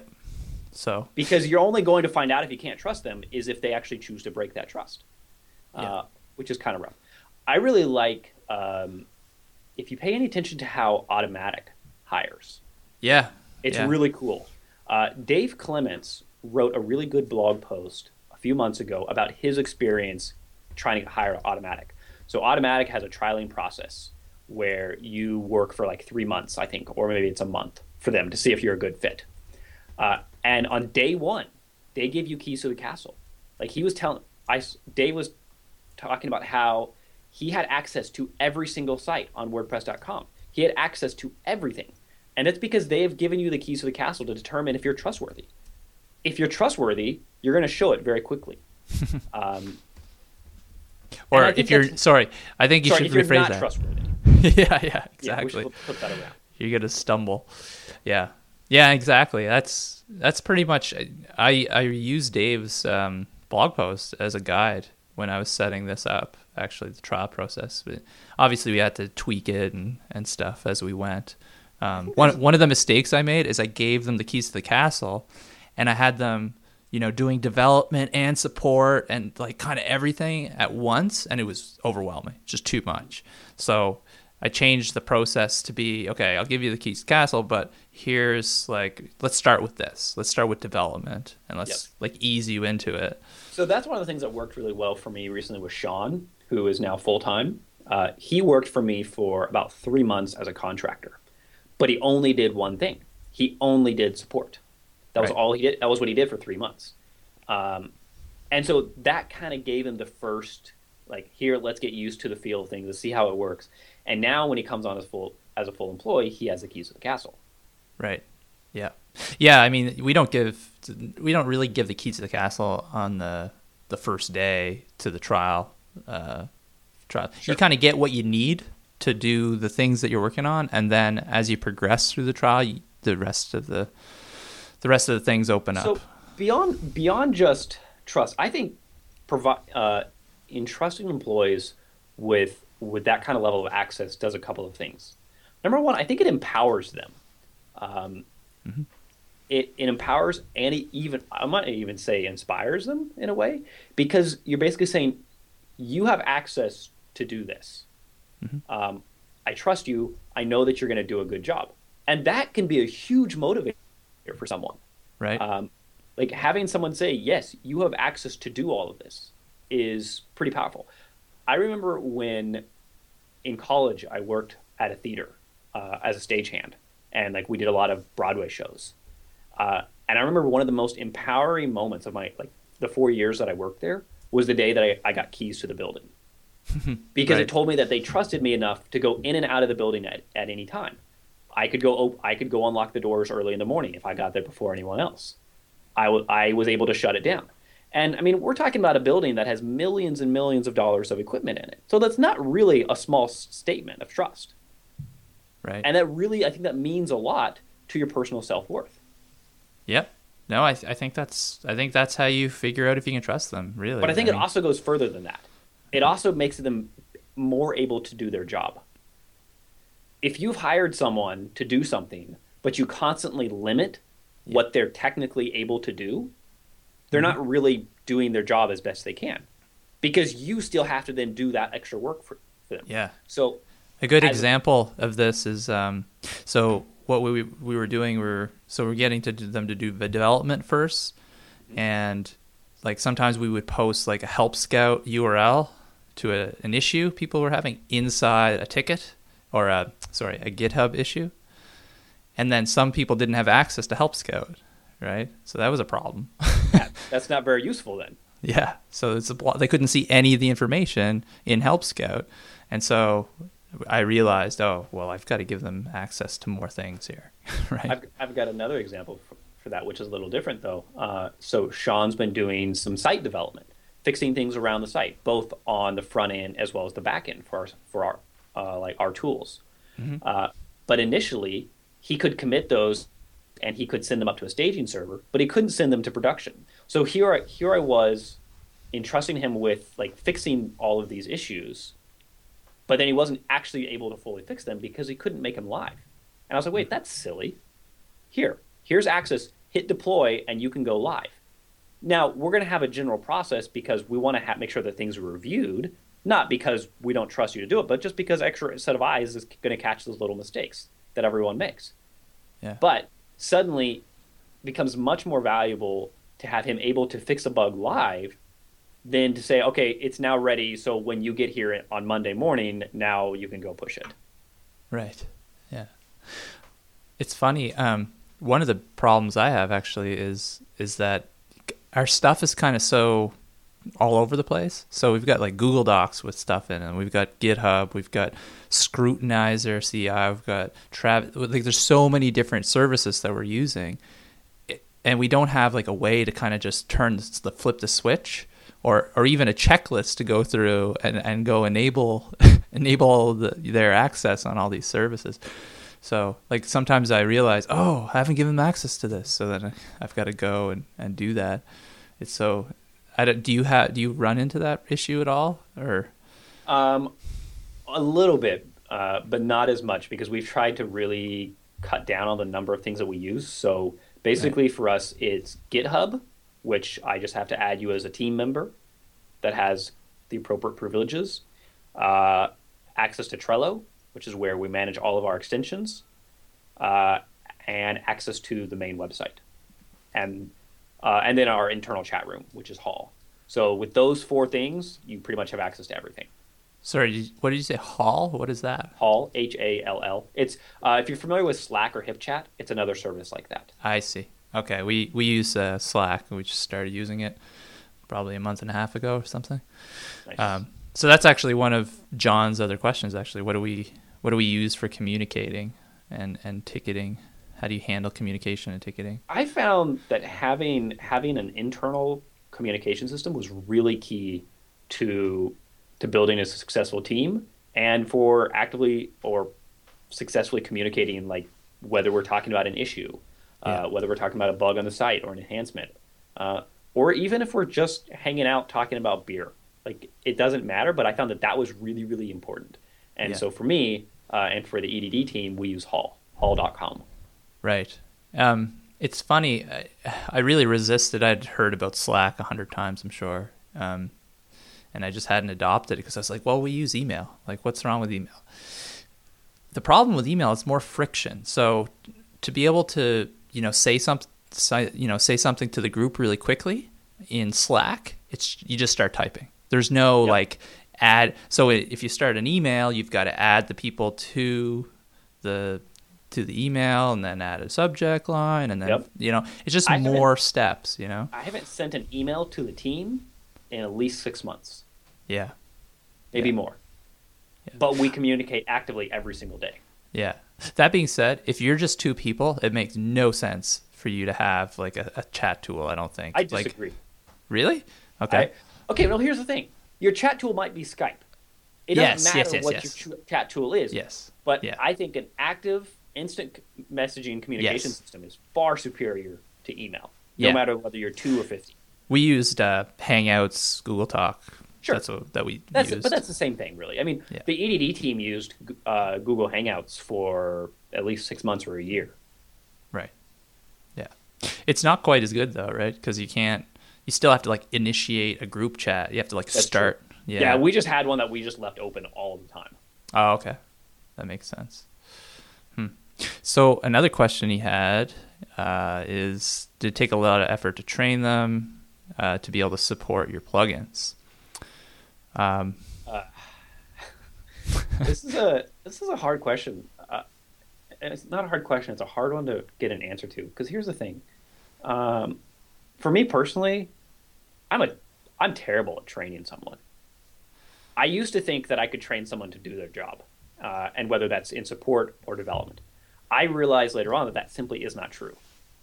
[SPEAKER 3] So
[SPEAKER 2] Because you're only going to find out if you can't trust them is if they actually choose to break that trust,
[SPEAKER 3] Yeah.
[SPEAKER 2] uh, which is kind of rough. I really like um, if you pay any attention to how Automattic hires.
[SPEAKER 3] yeah,
[SPEAKER 2] It's
[SPEAKER 3] yeah.
[SPEAKER 2] really cool. Uh, Dave Clements wrote a really good blog post a few months ago about his experience trying to hire Automattic. So Automattic has a trialing process where you work for like three months, I think, or maybe it's a month for them to see if you're a good fit. Uh, and on day one, they give you keys to the castle. Like he was telling, I Dave was talking about how he had access to every single site on WordPress.com. He had access to everything. And it's because they have given you the keys to the castle to determine if you're trustworthy. If you're trustworthy, you're going to show it very quickly. um,
[SPEAKER 3] or if you're sorry, I think you
[SPEAKER 2] sorry,
[SPEAKER 3] should rephrase that.
[SPEAKER 2] Trustworthy.
[SPEAKER 3] yeah, yeah, exactly.
[SPEAKER 2] Yeah, flip that.
[SPEAKER 3] You're gonna stumble. Yeah, yeah, exactly. That's that's pretty much. I I used Dave's um, blog post as a guide when I was setting this up. Actually, the trial process. But obviously, we had to tweak it and and stuff as we went. Um, one one of the mistakes I made is I gave them the keys to the castle, and I had them, you know, doing development and support and like kind of everything at once, and it was overwhelming, just too much. So I changed the process to be okay. I'll give you the keys to castle, but here's like let's start with this. Let's start with development, and let's yep. like ease you into it.
[SPEAKER 2] So that's one of the things that worked really well for me recently with Sean, who is now full time. Uh, he worked for me for about three months as a contractor but he only did one thing. He only did support. That was all he did. That was what he did for three months. Um, and so that kind of gave him the first, like, here, let's get used to the feel of things, to see how it works. And now, when he comes on as full as a full employee, he has the keys to the castle.
[SPEAKER 3] Right. Yeah. Yeah. I mean, we don't give, we don't really give the keys to the castle on the the first day to the trial. Uh, trial. Sure. You kind of get what you need to do the things that you're working on, and then as you progress through the trial, you, the rest of the the rest of the things open
[SPEAKER 2] so
[SPEAKER 3] up. So
[SPEAKER 2] beyond beyond just trust, I think provide uh, entrusting employees with with that kind of level of access does a couple of things. Number one, I think it empowers them. Um, mm-hmm. it, it empowers and it even I might even say inspires them in a way because you're basically saying you have access to do this. Mm-hmm. Um, I trust you. I know that you're going to do a good job, and that can be a huge motivator for someone.
[SPEAKER 3] Right.
[SPEAKER 2] Um, like having someone say, "Yes, you have access to do all of this," is pretty powerful. I remember when in college I worked at a theater uh, as a stagehand, and like we did a lot of Broadway shows. Uh, and I remember one of the most empowering moments of my like the four years that I worked there was the day that I, I got keys to the building. because right. it told me that they trusted me enough to go in and out of the building at, at any time. I could go op- I could go unlock the doors early in the morning if I got there before anyone else. I, w- I was able to shut it down. And I mean, we're talking about a building that has millions and millions of dollars of equipment in it. So that's not really a small statement of trust.
[SPEAKER 3] Right.
[SPEAKER 2] And that really, I think that means a lot to your personal self worth.
[SPEAKER 3] Yep. No, I, th- I think that's I think that's how you figure out if you can trust them. Really.
[SPEAKER 2] But I think
[SPEAKER 3] I
[SPEAKER 2] it mean... also goes further than that it also makes them more able to do their job. If you've hired someone to do something, but you constantly limit yeah. what they're technically able to do, they're mm-hmm. not really doing their job as best they can because you still have to then do that extra work for, for them.
[SPEAKER 3] Yeah.
[SPEAKER 2] So
[SPEAKER 3] a good example of this is um, so what we we were doing we were so we're getting to them to do the development first and like sometimes we would post like a Help Scout URL to a, an issue people were having inside a ticket or a sorry a GitHub issue, and then some people didn't have access to Help Scout, right? So that was a problem.
[SPEAKER 2] That's not very useful then.
[SPEAKER 3] Yeah, so it's a they couldn't see any of the information in Help Scout, and so I realized, oh well, I've got to give them access to more things here, right?
[SPEAKER 2] I've, I've got another example for, for, that, which is a little different though. Uh, so Sean's been doing some site development, fixing things around the site, both on the front end as well as the back end for our, for our uh, like our tools. Mm-hmm. Uh, but initially, he could commit those and he could send them up to a staging server, but he couldn't send them to production. So here, I, here I was, entrusting him with like fixing all of these issues, but then he wasn't actually able to fully fix them because he couldn't make them live. And I was like, wait, that's silly. Here, here's access. Hit deploy, and you can go live. Now, we're going to have a general process because we want to ha- make sure that things are reviewed, not because we don't trust you to do it, but just because extra set of eyes is going to catch those little mistakes that everyone makes.
[SPEAKER 3] Yeah.
[SPEAKER 2] But suddenly becomes much more valuable to have him able to fix a bug live than to say, okay, it's now ready. So when you get here on Monday morning, now you can go push it.
[SPEAKER 3] Right. Yeah. It's funny. Um, one of the problems I have actually is is that our stuff is kind of so all over the place. So we've got like Google Docs with stuff in it. We've got GitHub. We've got Scrutinizer CI. We've got Travis. Like there's so many different services that we're using, and we don't have like a way to kind of just turn the flip the switch or or even a checklist to go through and, and go enable enable the, their access on all these services. So like sometimes I realize, oh, I haven't given them access to this, so then I've got to go and, and do that. It's so. I don't, do you have do you run into that issue at all or?
[SPEAKER 2] Um, a little bit, uh, but not as much because we've tried to really cut down on the number of things that we use. So basically, right. for us, it's GitHub, which I just have to add you as a team member that has the appropriate privileges. Uh, access to Trello, which is where we manage all of our extensions, uh, and access to the main website, and uh, and then our internal chat room, which is Hall. So with those four things, you pretty much have access to everything.
[SPEAKER 3] Sorry, what did you say? Hall? What is that?
[SPEAKER 2] Hall, H A L L. It's uh, if you're familiar with Slack or HipChat, it's another service like that.
[SPEAKER 3] I see. Okay, we we use uh, Slack. We just started using it probably a month and a half ago or something. Nice. Um, so that's actually one of John's other questions. Actually, what do we what do we use for communicating and and ticketing? How do you handle communication and ticketing?
[SPEAKER 2] I found that having having an internal communication system was really key to to building a successful team and for actively or successfully communicating like whether we're talking about an issue uh, yeah. uh, whether we're talking about a bug on the site or an enhancement uh, or even if we're just hanging out talking about beer. Like it doesn't matter but i found that that was really really important. And yeah. so for me uh, and for the edd team we use hall hall.com
[SPEAKER 3] right. Um, it's funny I, I, really resisted. I'd heard about slack a hundred times i'm sure. Um, and I just hadn't adopted it because I was like, well, we use email. Like, what's wrong with email? The problem with email is more friction. So to be able to, you know, say something, you know, say something to the group really quickly in Slack, it's you just start typing. There's no yep. like add. So if you start an email, you've got to add the people to the to the email and then add a subject line and then yep. you know it's just I more steps you know
[SPEAKER 2] i haven't sent an email to the team in at least six months.
[SPEAKER 3] Yeah.
[SPEAKER 2] Maybe yeah. more. Yeah. But we communicate actively every single day.
[SPEAKER 3] Yeah. That being said, if you're just two people, it makes no sense for you to have like a, a chat tool. I don't think.
[SPEAKER 2] I disagree.
[SPEAKER 3] Like, really? Okay. I,
[SPEAKER 2] okay. Well, here's the thing. Your chat tool might be Skype. It yes, doesn't matter yes, yes, what yes. your chat tool is.
[SPEAKER 3] Yes.
[SPEAKER 2] But
[SPEAKER 3] yeah.
[SPEAKER 2] I think an active instant messaging communication system is far superior to email, no yeah. matter whether you're two or fifty
[SPEAKER 3] we used uh, Hangouts, Google Talk.
[SPEAKER 2] Sure,
[SPEAKER 3] that's what that we
[SPEAKER 2] that's
[SPEAKER 3] used.
[SPEAKER 2] but that's the same thing, really. I mean, yeah. the EDD team used uh, Google Hangouts for at least six months or a year.
[SPEAKER 3] Right. Yeah, it's not quite as good though, right? Because you can't. You still have to like initiate a group chat. You have to like that's start. Yeah.
[SPEAKER 2] Yeah, we just had one that we just left open all the time.
[SPEAKER 3] Oh, okay, that makes sense. Hmm. So another question he had uh, is: Did it take a lot of effort to train them? Uh, to be able to support your plugins. Um, uh,
[SPEAKER 2] this is a this is a hard question. Uh, it's not a hard question. It's a hard one to get an answer to. Because here's the thing. Um, for me personally, I'm a I'm terrible at training someone. I used to think that I could train someone to do their job, uh, and whether that's in support or development. I realized later on that that simply is not true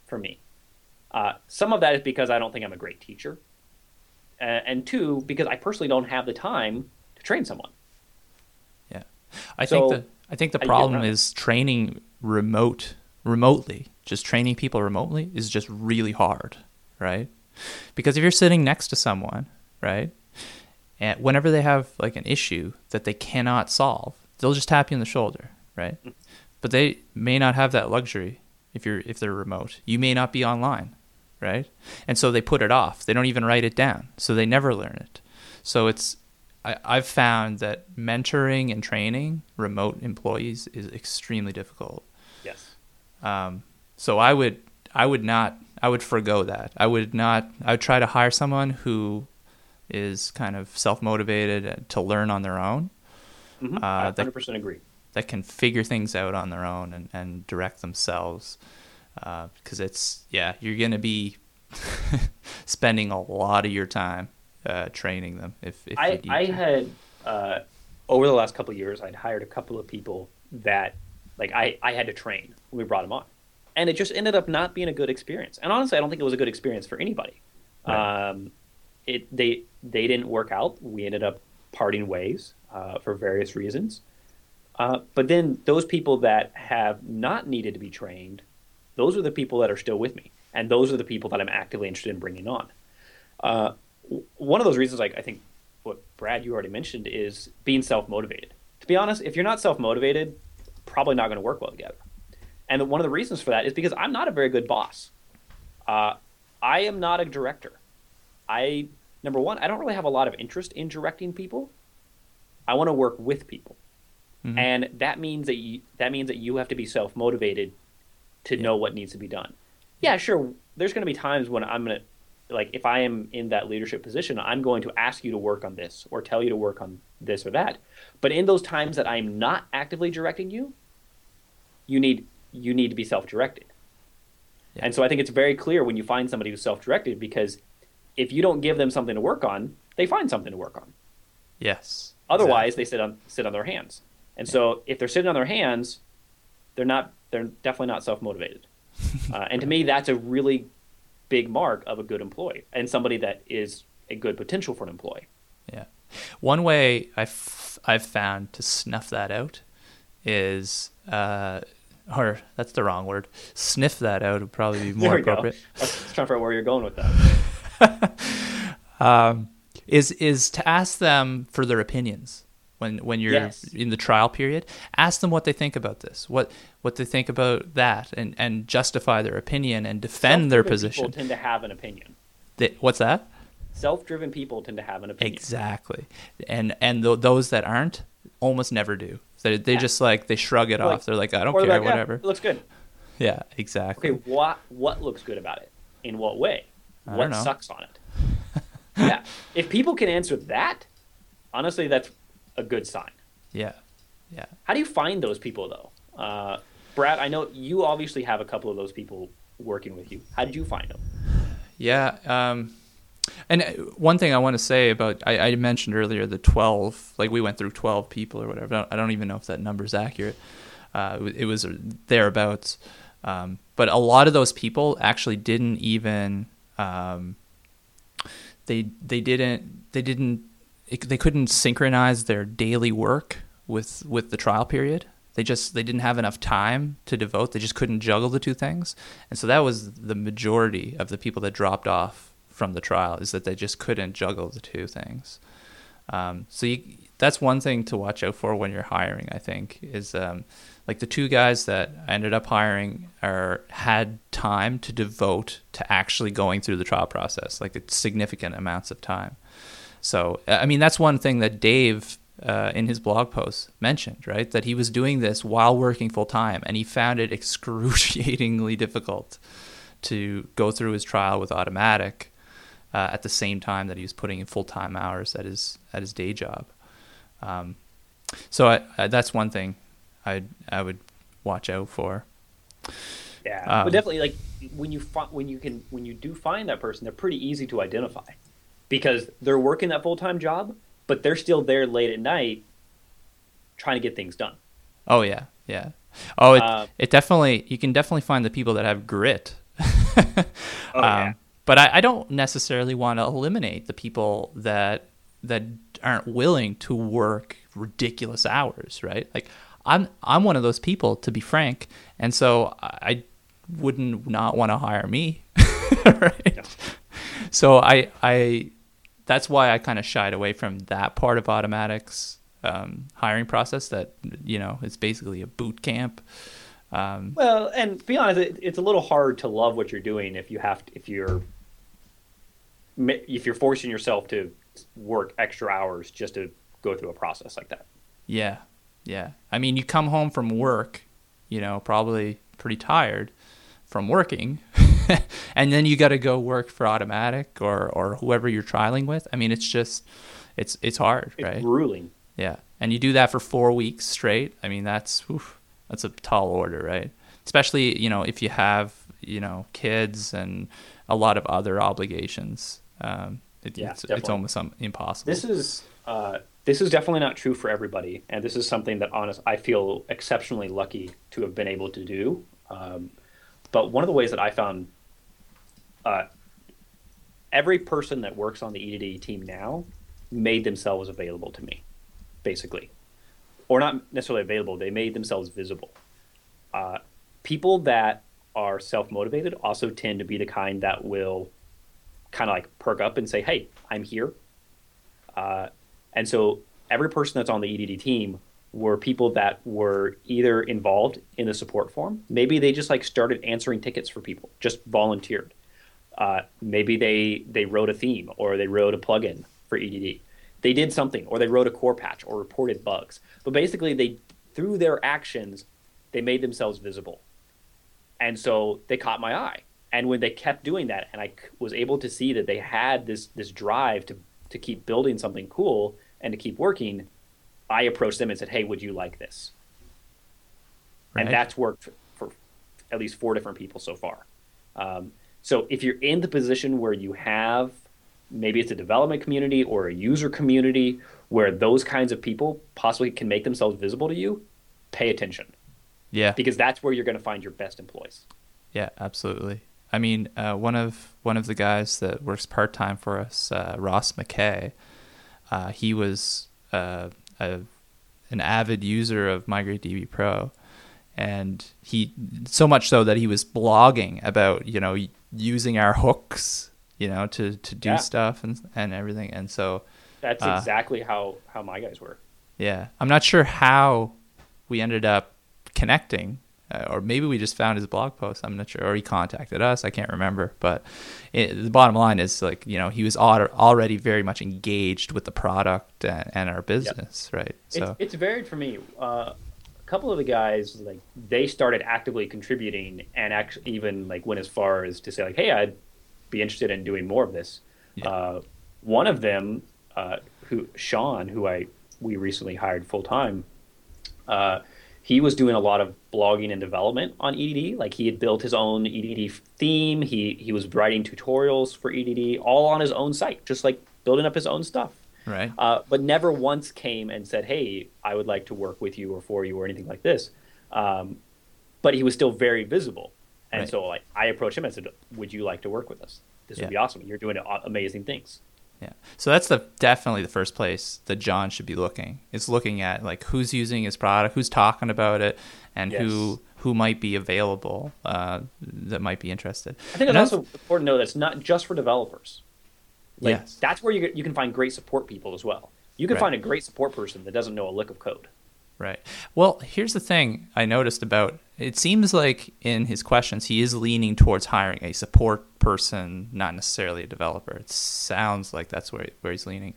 [SPEAKER 2] for me. Uh, some of that is because I don't think I'm a great teacher, uh, and two because I personally don't have the time to train someone.
[SPEAKER 3] Yeah, I so, think the I think the problem is training remote remotely. Just training people remotely is just really hard, right? Because if you're sitting next to someone, right, and whenever they have like an issue that they cannot solve, they'll just tap you on the shoulder, right? Mm. But they may not have that luxury if you're if they're remote. You may not be online right? And so they put it off. They don't even write it down. So they never learn it. So it's I, I've found that mentoring and training remote employees is extremely difficult.
[SPEAKER 2] Yes.
[SPEAKER 3] Um, so I would I would not I would forego that. I would not I would try to hire someone who is kind of self motivated to learn on their own.
[SPEAKER 2] Mm-hmm. Uh, I 100% that, agree.
[SPEAKER 3] That can figure things out on their own and, and direct themselves because uh, it's yeah you're gonna be spending a lot of your time uh, training them if, if
[SPEAKER 2] I, I had uh, over the last couple years I'd hired a couple of people that like I, I had to train. When we brought them on. And it just ended up not being a good experience. And honestly I don't think it was a good experience for anybody. Right. um, it they they didn't work out. We ended up parting ways uh, for various reasons. Uh, but then those people that have not needed to be trained those are the people that are still with me and those are the people that I'm actively interested in bringing on uh, one of those reasons, like I think what Brad you already mentioned, is being self motivated. To be honest, if you're not self motivated, probably not going to work well together. And one of the reasons for that is because I'm not a very good boss. Uh, I am not a director. I number one, I don't really have a lot of interest in directing people. I want to work with people, mm-hmm. and that means that you, that means that you have to be self motivated to yeah. know what needs to be done. Yeah, sure. There's going to be times when I'm going to like if I am in that leadership position, I'm going to ask you to work on this or tell you to work on this or that. But in those times that I'm not actively directing you, you need you need to be self-directed. Yeah. And so I think it's very clear when you find somebody who's self-directed because if you don't give them something to work on, they find something to work on.
[SPEAKER 3] Yes.
[SPEAKER 2] Otherwise, exactly. they sit on sit on their hands. And yeah. so if they're sitting on their hands, they're not they're definitely not self-motivated. uh, and to me, that's a really big mark of a good employee and somebody that is a good potential for an employee.
[SPEAKER 3] Yeah. One way I've, I've found to snuff that out is, uh, or that's the wrong word, sniff that out would probably be more appropriate.
[SPEAKER 2] Go. I was trying to figure out where you're going with that.
[SPEAKER 3] um, is is to ask them for their opinions when when you're yes. in the trial period ask them what they think about this what what they think about that and and justify their opinion and defend their position
[SPEAKER 2] people tend to have an opinion.
[SPEAKER 3] They, what's that?
[SPEAKER 2] Self-driven people tend to have an opinion.
[SPEAKER 3] Exactly. And and th- those that aren't almost never do. They, they yeah. just like they shrug it like, off. They're like i don't care like, whatever
[SPEAKER 2] yeah, it looks good.
[SPEAKER 3] Yeah exactly.
[SPEAKER 2] Okay what what looks good about it? In what way? What sucks on it? Yeah. If people can answer that honestly that's a good sign.
[SPEAKER 3] Yeah, yeah.
[SPEAKER 2] How do you find those people though, uh, Brad? I know you obviously have a couple of those people working with you. How did you find them?
[SPEAKER 3] Yeah. Um, and uh, one thing I want to say about I, I, mentioned earlier the twelve, like we went through twelve people or whatever. I don't, I don't even know if that number is accurate. Uh, it was thereabouts. Um, but a lot of those people actually didn't even um, they they didn't they didn't it, they couldn't synchronize their daily work with with the trial period. They just they didn't have enough time to devote. They just couldn't juggle the two things, and so that was the majority of the people that dropped off from the trial is that they just couldn't juggle the two things. Um, so you, that's one thing to watch out for when you're hiring. I think is um, like the two guys that I ended up hiring are had time to devote to actually going through the trial process, like significant amounts of time. So, I mean, that's one thing that Dave uh, in his blog post mentioned, right? That he was doing this while working full time, and he found it excruciatingly difficult to go through his trial with Automattic uh, at the same time that he was putting in full time hours at his at his day job. Um, so I, I, that's one thing I I would watch out for.
[SPEAKER 2] Yeah, um, but definitely like when you fi- when you can when you do find that person, they're pretty easy to identify because they're working that full time job, but they're still there late at night trying to get things done.
[SPEAKER 3] Oh yeah, yeah. Oh, it, uh, it definitely you can definitely find the people that have grit.
[SPEAKER 2] oh, yeah. Um,
[SPEAKER 3] but I, I don't necessarily want to eliminate the people that that aren't willing to work ridiculous hours, right? Like I'm I'm one of those people to be frank, and so I wouldn't not want to hire me, right? No. So I I that's why I kind of shied away from that part of Automattic's um, hiring process. That you know, it's basically a boot camp.
[SPEAKER 2] Um, well, and to be honest, it, it's a little hard to love what you're doing if you have to, if you're if you're forcing yourself to work extra hours just to go through a process like that.
[SPEAKER 3] Yeah, yeah. I mean, you come home from work, you know, probably pretty tired from working. and then you got to go work for Automattic or or whoever you're trialing with. I mean, it's just it's it's hard,
[SPEAKER 2] it's
[SPEAKER 3] right?
[SPEAKER 2] Grueling.
[SPEAKER 3] Yeah, and you do that for four weeks straight. I mean, that's oof, that's a tall order, right? Especially you know if you have you know kids and a lot of other obligations. Um, It,
[SPEAKER 2] Yeah,
[SPEAKER 3] it's, it's almost impossible.
[SPEAKER 2] This is uh, this is definitely not true for everybody, and this is something that honest I feel exceptionally lucky to have been able to do. Um, but one of the ways that I found uh, every person that works on the EDD team now made themselves available to me, basically, or not necessarily available. They made themselves visible. Uh, people that are self motivated also tend to be the kind that will kind of like perk up and say, "Hey, I'm here." Uh, and so every person that's on the EDD team were people that were either involved in the support form, maybe they just like started answering tickets for people, just volunteered. Uh, maybe they they wrote a theme or they wrote a plugin for EDD. They did something, or they wrote a core patch or reported bugs. But basically, they through their actions, they made themselves visible, and so they caught my eye. And when they kept doing that, and I was able to see that they had this this drive to to keep building something cool and to keep working, I approached them and said, "Hey, would you like this?"
[SPEAKER 3] Right.
[SPEAKER 2] And that's worked for, for at least four different people so far. Um, so if you're in the position where you have maybe it's a development community or a user community where those kinds of people possibly can make themselves visible to you, pay attention
[SPEAKER 3] yeah.
[SPEAKER 2] because that's where you're going to find your best employees.
[SPEAKER 3] Yeah, absolutely. I mean, uh, one of one of the guys that works part time for us, uh, Ross McKay, uh, he was uh, a, an avid user of MigrateDB Pro, and he so much so that he was blogging about you know using our hooks, you know, to, to do
[SPEAKER 2] Yeah.
[SPEAKER 3] stuff and and everything. And so,
[SPEAKER 2] That's
[SPEAKER 3] Uh,
[SPEAKER 2] exactly how how my guys were.
[SPEAKER 3] yeah, I'm not sure how we ended up connecting, uh, or maybe we just found his blog post. I'm not sure, or he contacted us. I can't remember. But it, the bottom line is like you know he was al- already very much engaged with the product and, and our business, right? So
[SPEAKER 2] it's, it's varied for me. Uh, couple of the guys like they started actively contributing and actually even like went as far as to say like, "Hey, I'd be interested in doing more of this."
[SPEAKER 3] Yeah.
[SPEAKER 2] Uh, one of them, uh, who Sean, who I we recently hired full time, uh, he was doing a lot of blogging and development on EDD. Like he had built his own EDD theme. He he was writing tutorials for EDD all on his own site, just like building up his own stuff
[SPEAKER 3] right,
[SPEAKER 2] uh, but never once came and said, "Hey, I would like to work with you or for you or anything like this." Um, but he was still very visible, and
[SPEAKER 3] Right.
[SPEAKER 2] so like I approached him and said, "Would you like to work with us? This
[SPEAKER 3] Yeah.
[SPEAKER 2] would be awesome. You're doing amazing things."
[SPEAKER 3] yeah. So that's the definitely the first place that John should be looking. It's looking at like who's using his product, who's talking about it, and who who might be available uh, that might be interested.
[SPEAKER 2] I think
[SPEAKER 3] And
[SPEAKER 2] it's also important to know that it's not just for developers. Like
[SPEAKER 3] Yes.
[SPEAKER 2] that's where you you can find great support people as well. You can
[SPEAKER 3] Right.
[SPEAKER 2] find a great support person that doesn't know a lick of code.
[SPEAKER 3] Right. Well, here's the thing I noticed about it seems like in his questions he is leaning towards hiring a support person, not necessarily a developer. It sounds like that's where where he's leaning.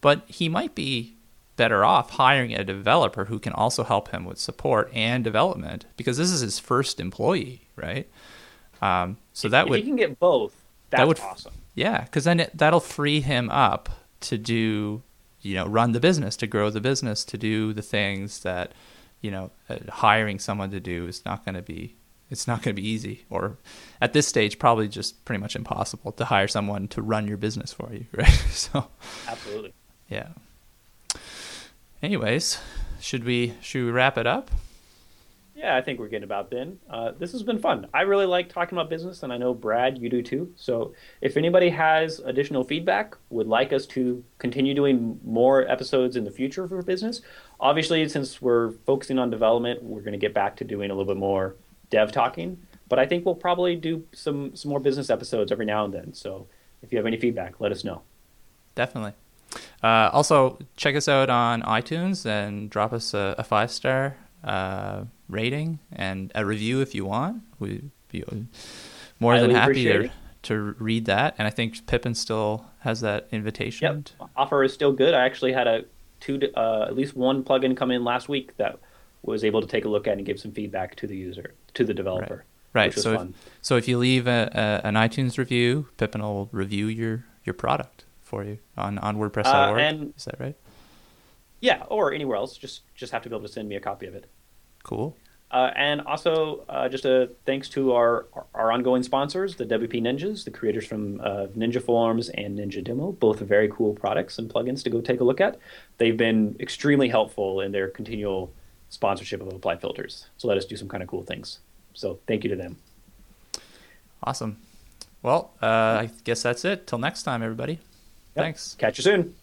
[SPEAKER 3] But he might be better off hiring a developer who can also help him with support and development because this is his first employee, right? Um, so that
[SPEAKER 2] if
[SPEAKER 3] would
[SPEAKER 2] you can get both, that's
[SPEAKER 3] would-
[SPEAKER 2] awesome.
[SPEAKER 3] Yeah, because then it, that'll free him up to do, you know, run the business, to grow the business, to do the things that, you know, uh, hiring someone to do is not going to be. It's not going to be easy, or at this stage, probably just pretty much impossible to hire someone to run your business for you, right? So,
[SPEAKER 2] Absolutely.
[SPEAKER 3] yeah. Anyways, should we should we wrap it up?
[SPEAKER 2] Yeah, I think we're getting about then. Uh, this has been fun. I really like talking about business, and I know Brad, you do too. So, if anybody has additional feedback, would like us to continue doing more episodes in the future for business, obviously, since we're focusing on development, we're going to get back to doing a little bit more dev talking. But I think we'll probably do some some more business episodes every now and then. So, if you have any feedback, let us know.
[SPEAKER 3] Definitely. Uh, also, check us out on iTunes and drop us a, a five star uh, rating and a review if you want. We'd be more than happy to, to read that. And I think Pippin still has that invitation.
[SPEAKER 2] Yep, offer is still good. I actually had a two, uh, at least one plugin come in last week that was able to take a look at and give some feedback to the user, to the developer.
[SPEAKER 3] Right.
[SPEAKER 2] which was
[SPEAKER 3] So if, so if you leave a, a, an iTunes review, Pippin will review your, your product for you on, on WordPress.org.
[SPEAKER 2] Uh, and-
[SPEAKER 3] Is that right?
[SPEAKER 2] Yeah, or anywhere else. Just just have to be able to send me a copy of it.
[SPEAKER 3] Cool.
[SPEAKER 2] Uh, and also, uh, just a thanks to our, our ongoing sponsors, the WP Ninjas, the creators from uh, Ninja Forms and Ninja Demo, both very cool products and plugins to go take a look at. They've been extremely helpful in their continual sponsorship of Apply Filters. So let us do some kind of cool things. So thank you to them.
[SPEAKER 3] Awesome. Well, uh, I guess that's it. Till next time, everybody. Yep. Thanks.
[SPEAKER 2] Catch you soon.